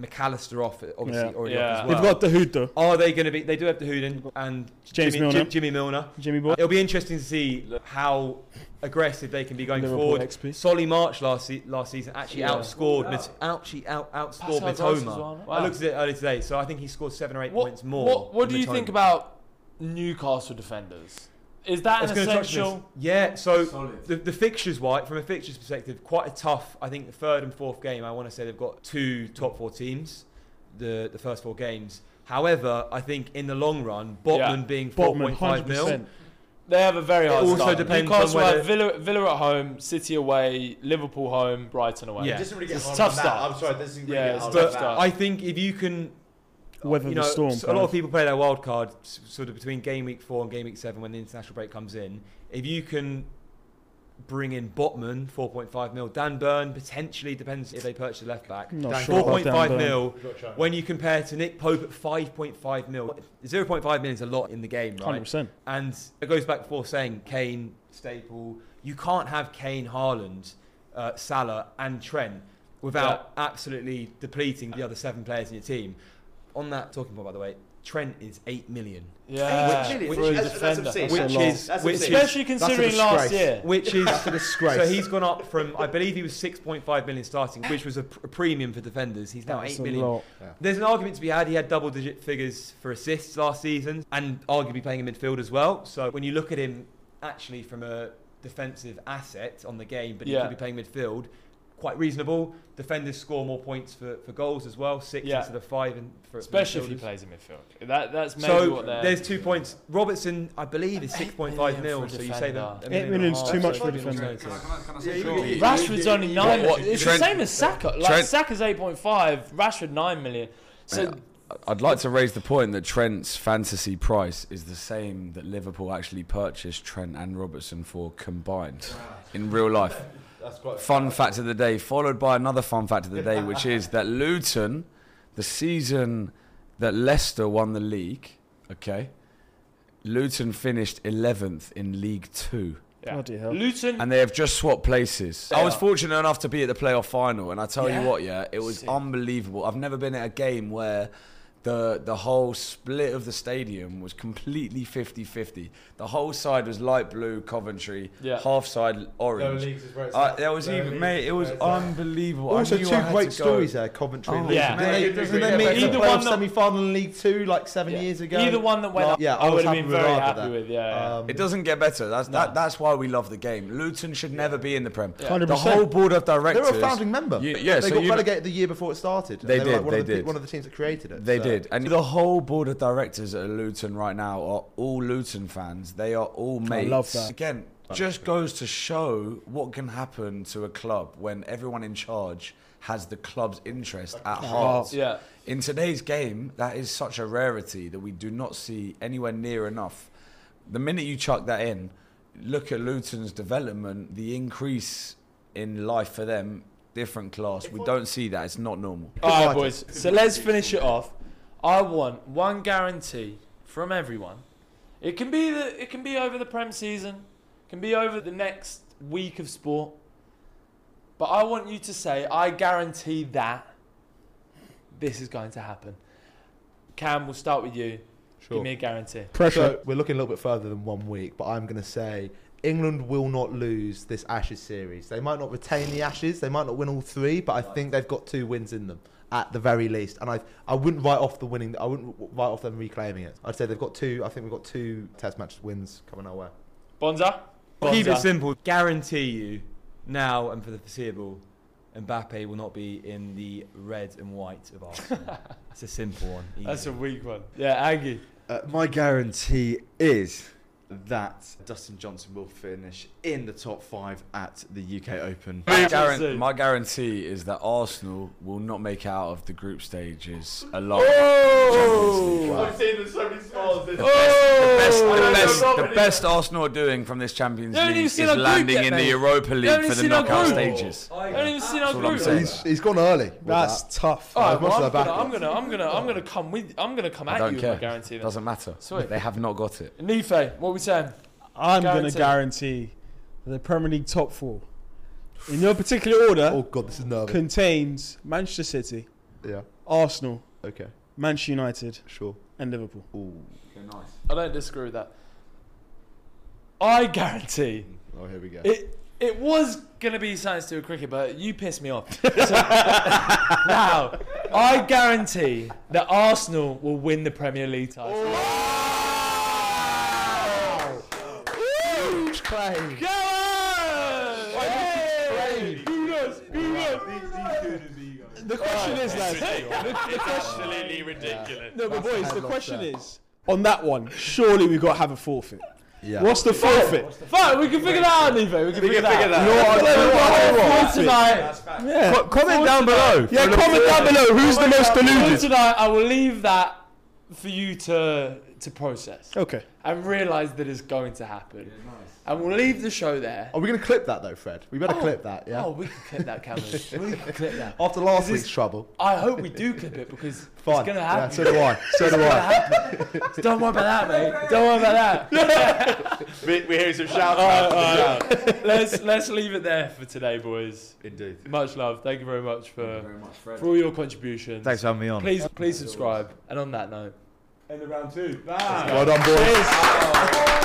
McAllister off, obviously
Yeah.
already
Yeah.
off as well.
They've got the hood though.
Are they going to be? They do have the Hooden and
James
Jimmy,
Milner.
Jim- Jimmy Milner.
Jimmy Boy.
It'll be interesting to see how aggressive they can be going
Liverpool
forward.
XP.
Solly March last se- last season actually
Yeah.
outscored Mit- actually out outscored
Pascal Gross as
Mitoma.
well.
I looked at it earlier today, so I think he scored seven or eight
What,
points more.
what, what do you
Mitoma.
think about Newcastle defenders? Is that
I was
an
gonna touch this.
essential?
Yeah, so
Solid.
the, the fixtures, right, from a fixtures perspective, quite a tough. I think the third and fourth game, I want to say they've got two top four teams, the the first four games. However, I think in the long run, Botman
Yeah.
being four
Botman,
point five mil,
100%.
They have a very
It
hard
also
start.
depends on whether-
Villa, Villa at home, City away, Liverpool home, Brighton away.
Yeah.
It doesn't really get
It's a
hard
tough
than that.
start.
I'm sorry, this isn't really
Yeah,
get
it's
hard
a tough
that.
start.
I think if you can,
Weather
you
the
know,
storm.
s- a
kind
lot
of.
of people play their wild card sort of between game week four and game week seven when the international break comes in. If you can bring in Botman, 4.5 mil, Dan Burn potentially depends if they purchase a left back.
Not
Dan
sure about
4.5
Dan
mil when you compare to Nick Pope at 5.5 mil. 0.5 mil is a lot in the game, right?
100%.
And it goes back before saying Kane, Staple. You can't have Kane, Haaland, uh, Salah, and Trent without absolutely depleting the other seven players in your team. On that talking point, by the way, Trent is eight million,
Yeah,
Eight million?
for a
That's- that's
defender.
obscene.
Which
which is
That's
which
obscene.
is
Especially considering last year.
which is
That's a disgrace.
so he's gone up from I believe he was six point five million starting, which was a, pr- a premium for defenders. He's now
That's
eight
a
million.
lot.
There's an argument to be had. He had double digit figures for assists last season and arguably playing in midfield as well. So when you look at him actually from a defensive asset on the game, but he
Yeah.
could be playing midfield, quite reasonable. Defenders score more points for, for goals as well, six
Yeah.
instead of five. And for, for
Especially if he plays in midfield. That, that's maybe
So
what they're.
there's two points. Robertson, I believe, is
Eight
six point five
million
mil. So you say that
defender.
a
Eight
million and a
million's too much for a
it's
defender.
alternative.
Can I, can I
Yeah,
say
you-
something?
you-
Rashford's only nine.
what- what-
it's
Trent-
the same as Saka. Like
Trent-
Saka's eight point five. Rashford nine million. So
Yeah. I'd like to raise the point that Trent's fantasy price is the same that Liverpool actually purchased Trent and Robertson for combined in real life.
That's quite
Fun fact of the day, followed by another fun fact of the day, which is that Luton, the season that Leicester won the league, okay, Luton finished 11th in League Two.
yeah.
Bloody hell.
Luton.
And they have just swapped places.
They
I was
are.
fortunate enough to be at the playoff final, and I tell
Yeah?
you what, yeah, it was
Sick.
unbelievable. I've never been at a game where the the whole split of the stadium was completely 50-50. The whole side was light blue, Coventry,
Yeah.
half side orange. Uh, there was even, mate, it was unbelievable. I
Also,
knew I
two
had
great
to go.
stories there. Coventry. and
Oh,
Leeds.
yeah.
They,
Mate,
doesn't
yeah,
they meet
but
in the
either one
semi-final in League Two like seven
Yeah.
years ago?
Either one that went
Like,
up,
yeah,
I,
I was
would have been very happy
there.
with. Yeah, yeah.
Um,
It doesn't get better. That's
No.
that, That's why we love the game. Luton should never be in the Prem.
100%.
The whole board of directors.
they
directors.
were a founding member.
You- yeah,
they
so
got relegated the year before it started.
They
were
did,
one,
they
of the,
did.
One of the teams that created it.
They
so-
did, and the whole board of directors at Luton right now are all Luton fans. They are all mates.
I love that.
Again, just goes to show what can happen to a club when everyone in charge has the club's interest at heart.
yeah.
In today's game, that is such a rarity that we do not see anywhere near enough. The minute you chuck that in, look at Luton's development, the increase in life for them, different class. We don't see that. It's not normal.
All right, boys. So let's finish it off. I want one guarantee from everyone. It can be the. It can be over the Prem season. Can be over the next week of sport. But I want you to say, I guarantee that this is going to happen. Cam, we'll start with you.
Sure.
Give me a guarantee.
Pressure.
So we're looking a little bit further than one week, but I'm going to say England will not lose this Ashes series. They might not retain the Ashes, they might not win all three, but I think they've got two wins in them at the very least. And I, I wouldn't write off the winning. I wouldn't write off them reclaiming it. I'd say they've got two. I think we've got two Test match wins coming our way.
Bonza?
Keep it simple. Guarantee you, now and for the foreseeable, Mbappe will not be in the red and white of Arsenal. it's a simple one.
That's a weak one. Yeah, Aggie.
Uh, my guarantee is that Dustin Johnson will finish in the top five at the UK Open.
My,
Guarantee.
guaran- my guarantee is that Arsenal will not make out of the group stages alone.
Oh!
I've seen so many scores.
The best,
Oh!
the, best, the oh! best Arsenal are doing from this Champions League is
seen our group
landing
yet,
in
mate.
the Europa League for the knockout
group.
stages.
I haven't even seen our
That's
group.
He's, he's gone early.
That's
that.
tough.
All right, well, I'm, gonna, I'm gonna, I'm gonna, I'm gonna come with. I'm gonna come
I
at
don't
you
care.
with my guarantee. Then.
Doesn't matter.
Sweet.
They have not got it.
Nife, what are we saying?
I'm going to guarantee the Premier League top four, in no particular order,
Oh god, this is nervous.
contains Manchester City,
Yeah.
Arsenal,
Okay.
Manchester United,
Sure.
and Liverpool.
Ooh.
Okay, nice.
I don't disagree with that. I guarantee mm.
Oh, here we go.
it. It was gonna be something to do with cricket, but you pissed me off. So, now, I guarantee that Arsenal will win the Premier League title.
Huge claim.
Go on! Hey! Who knows? Who knows?
The question is, lads.
It's absolutely ridiculous.
No, but boys, the question
there.
is on that one. Surely we've got to have a forfeit.
Yeah.
What's the forfeit?
Fine, we can figure that out, Nivo. We can figure that out.
You know? You know what? I tell you what.
For tonight,
Yeah.
comment down below.
Yeah, comment down below. Who's the most
for
deluded?
tonight, I will leave that for you to to process
Okay.
and realise that it's going to happen. And we'll leave the show there.
Are we going to clip that though, Fred? We better
Oh.
clip that, yeah?
Oh, we can clip that, Cameron. we can clip that.
After last week's trouble.
I hope we do clip it because
Fine.
it's going to
Yeah,
happen.
so do I. So do I.
Don't worry about that, mate. Don't worry about that.
We, we hear some shouts.
All right,
now.
all right. let's let's leave it there for today, boys.
Indeed.
Much love. Thank you very much for
very much, Fred.
for all your contributions.
Thanks for having me on.
Please please subscribe. And on that note.
End of round two.
Well done, boys.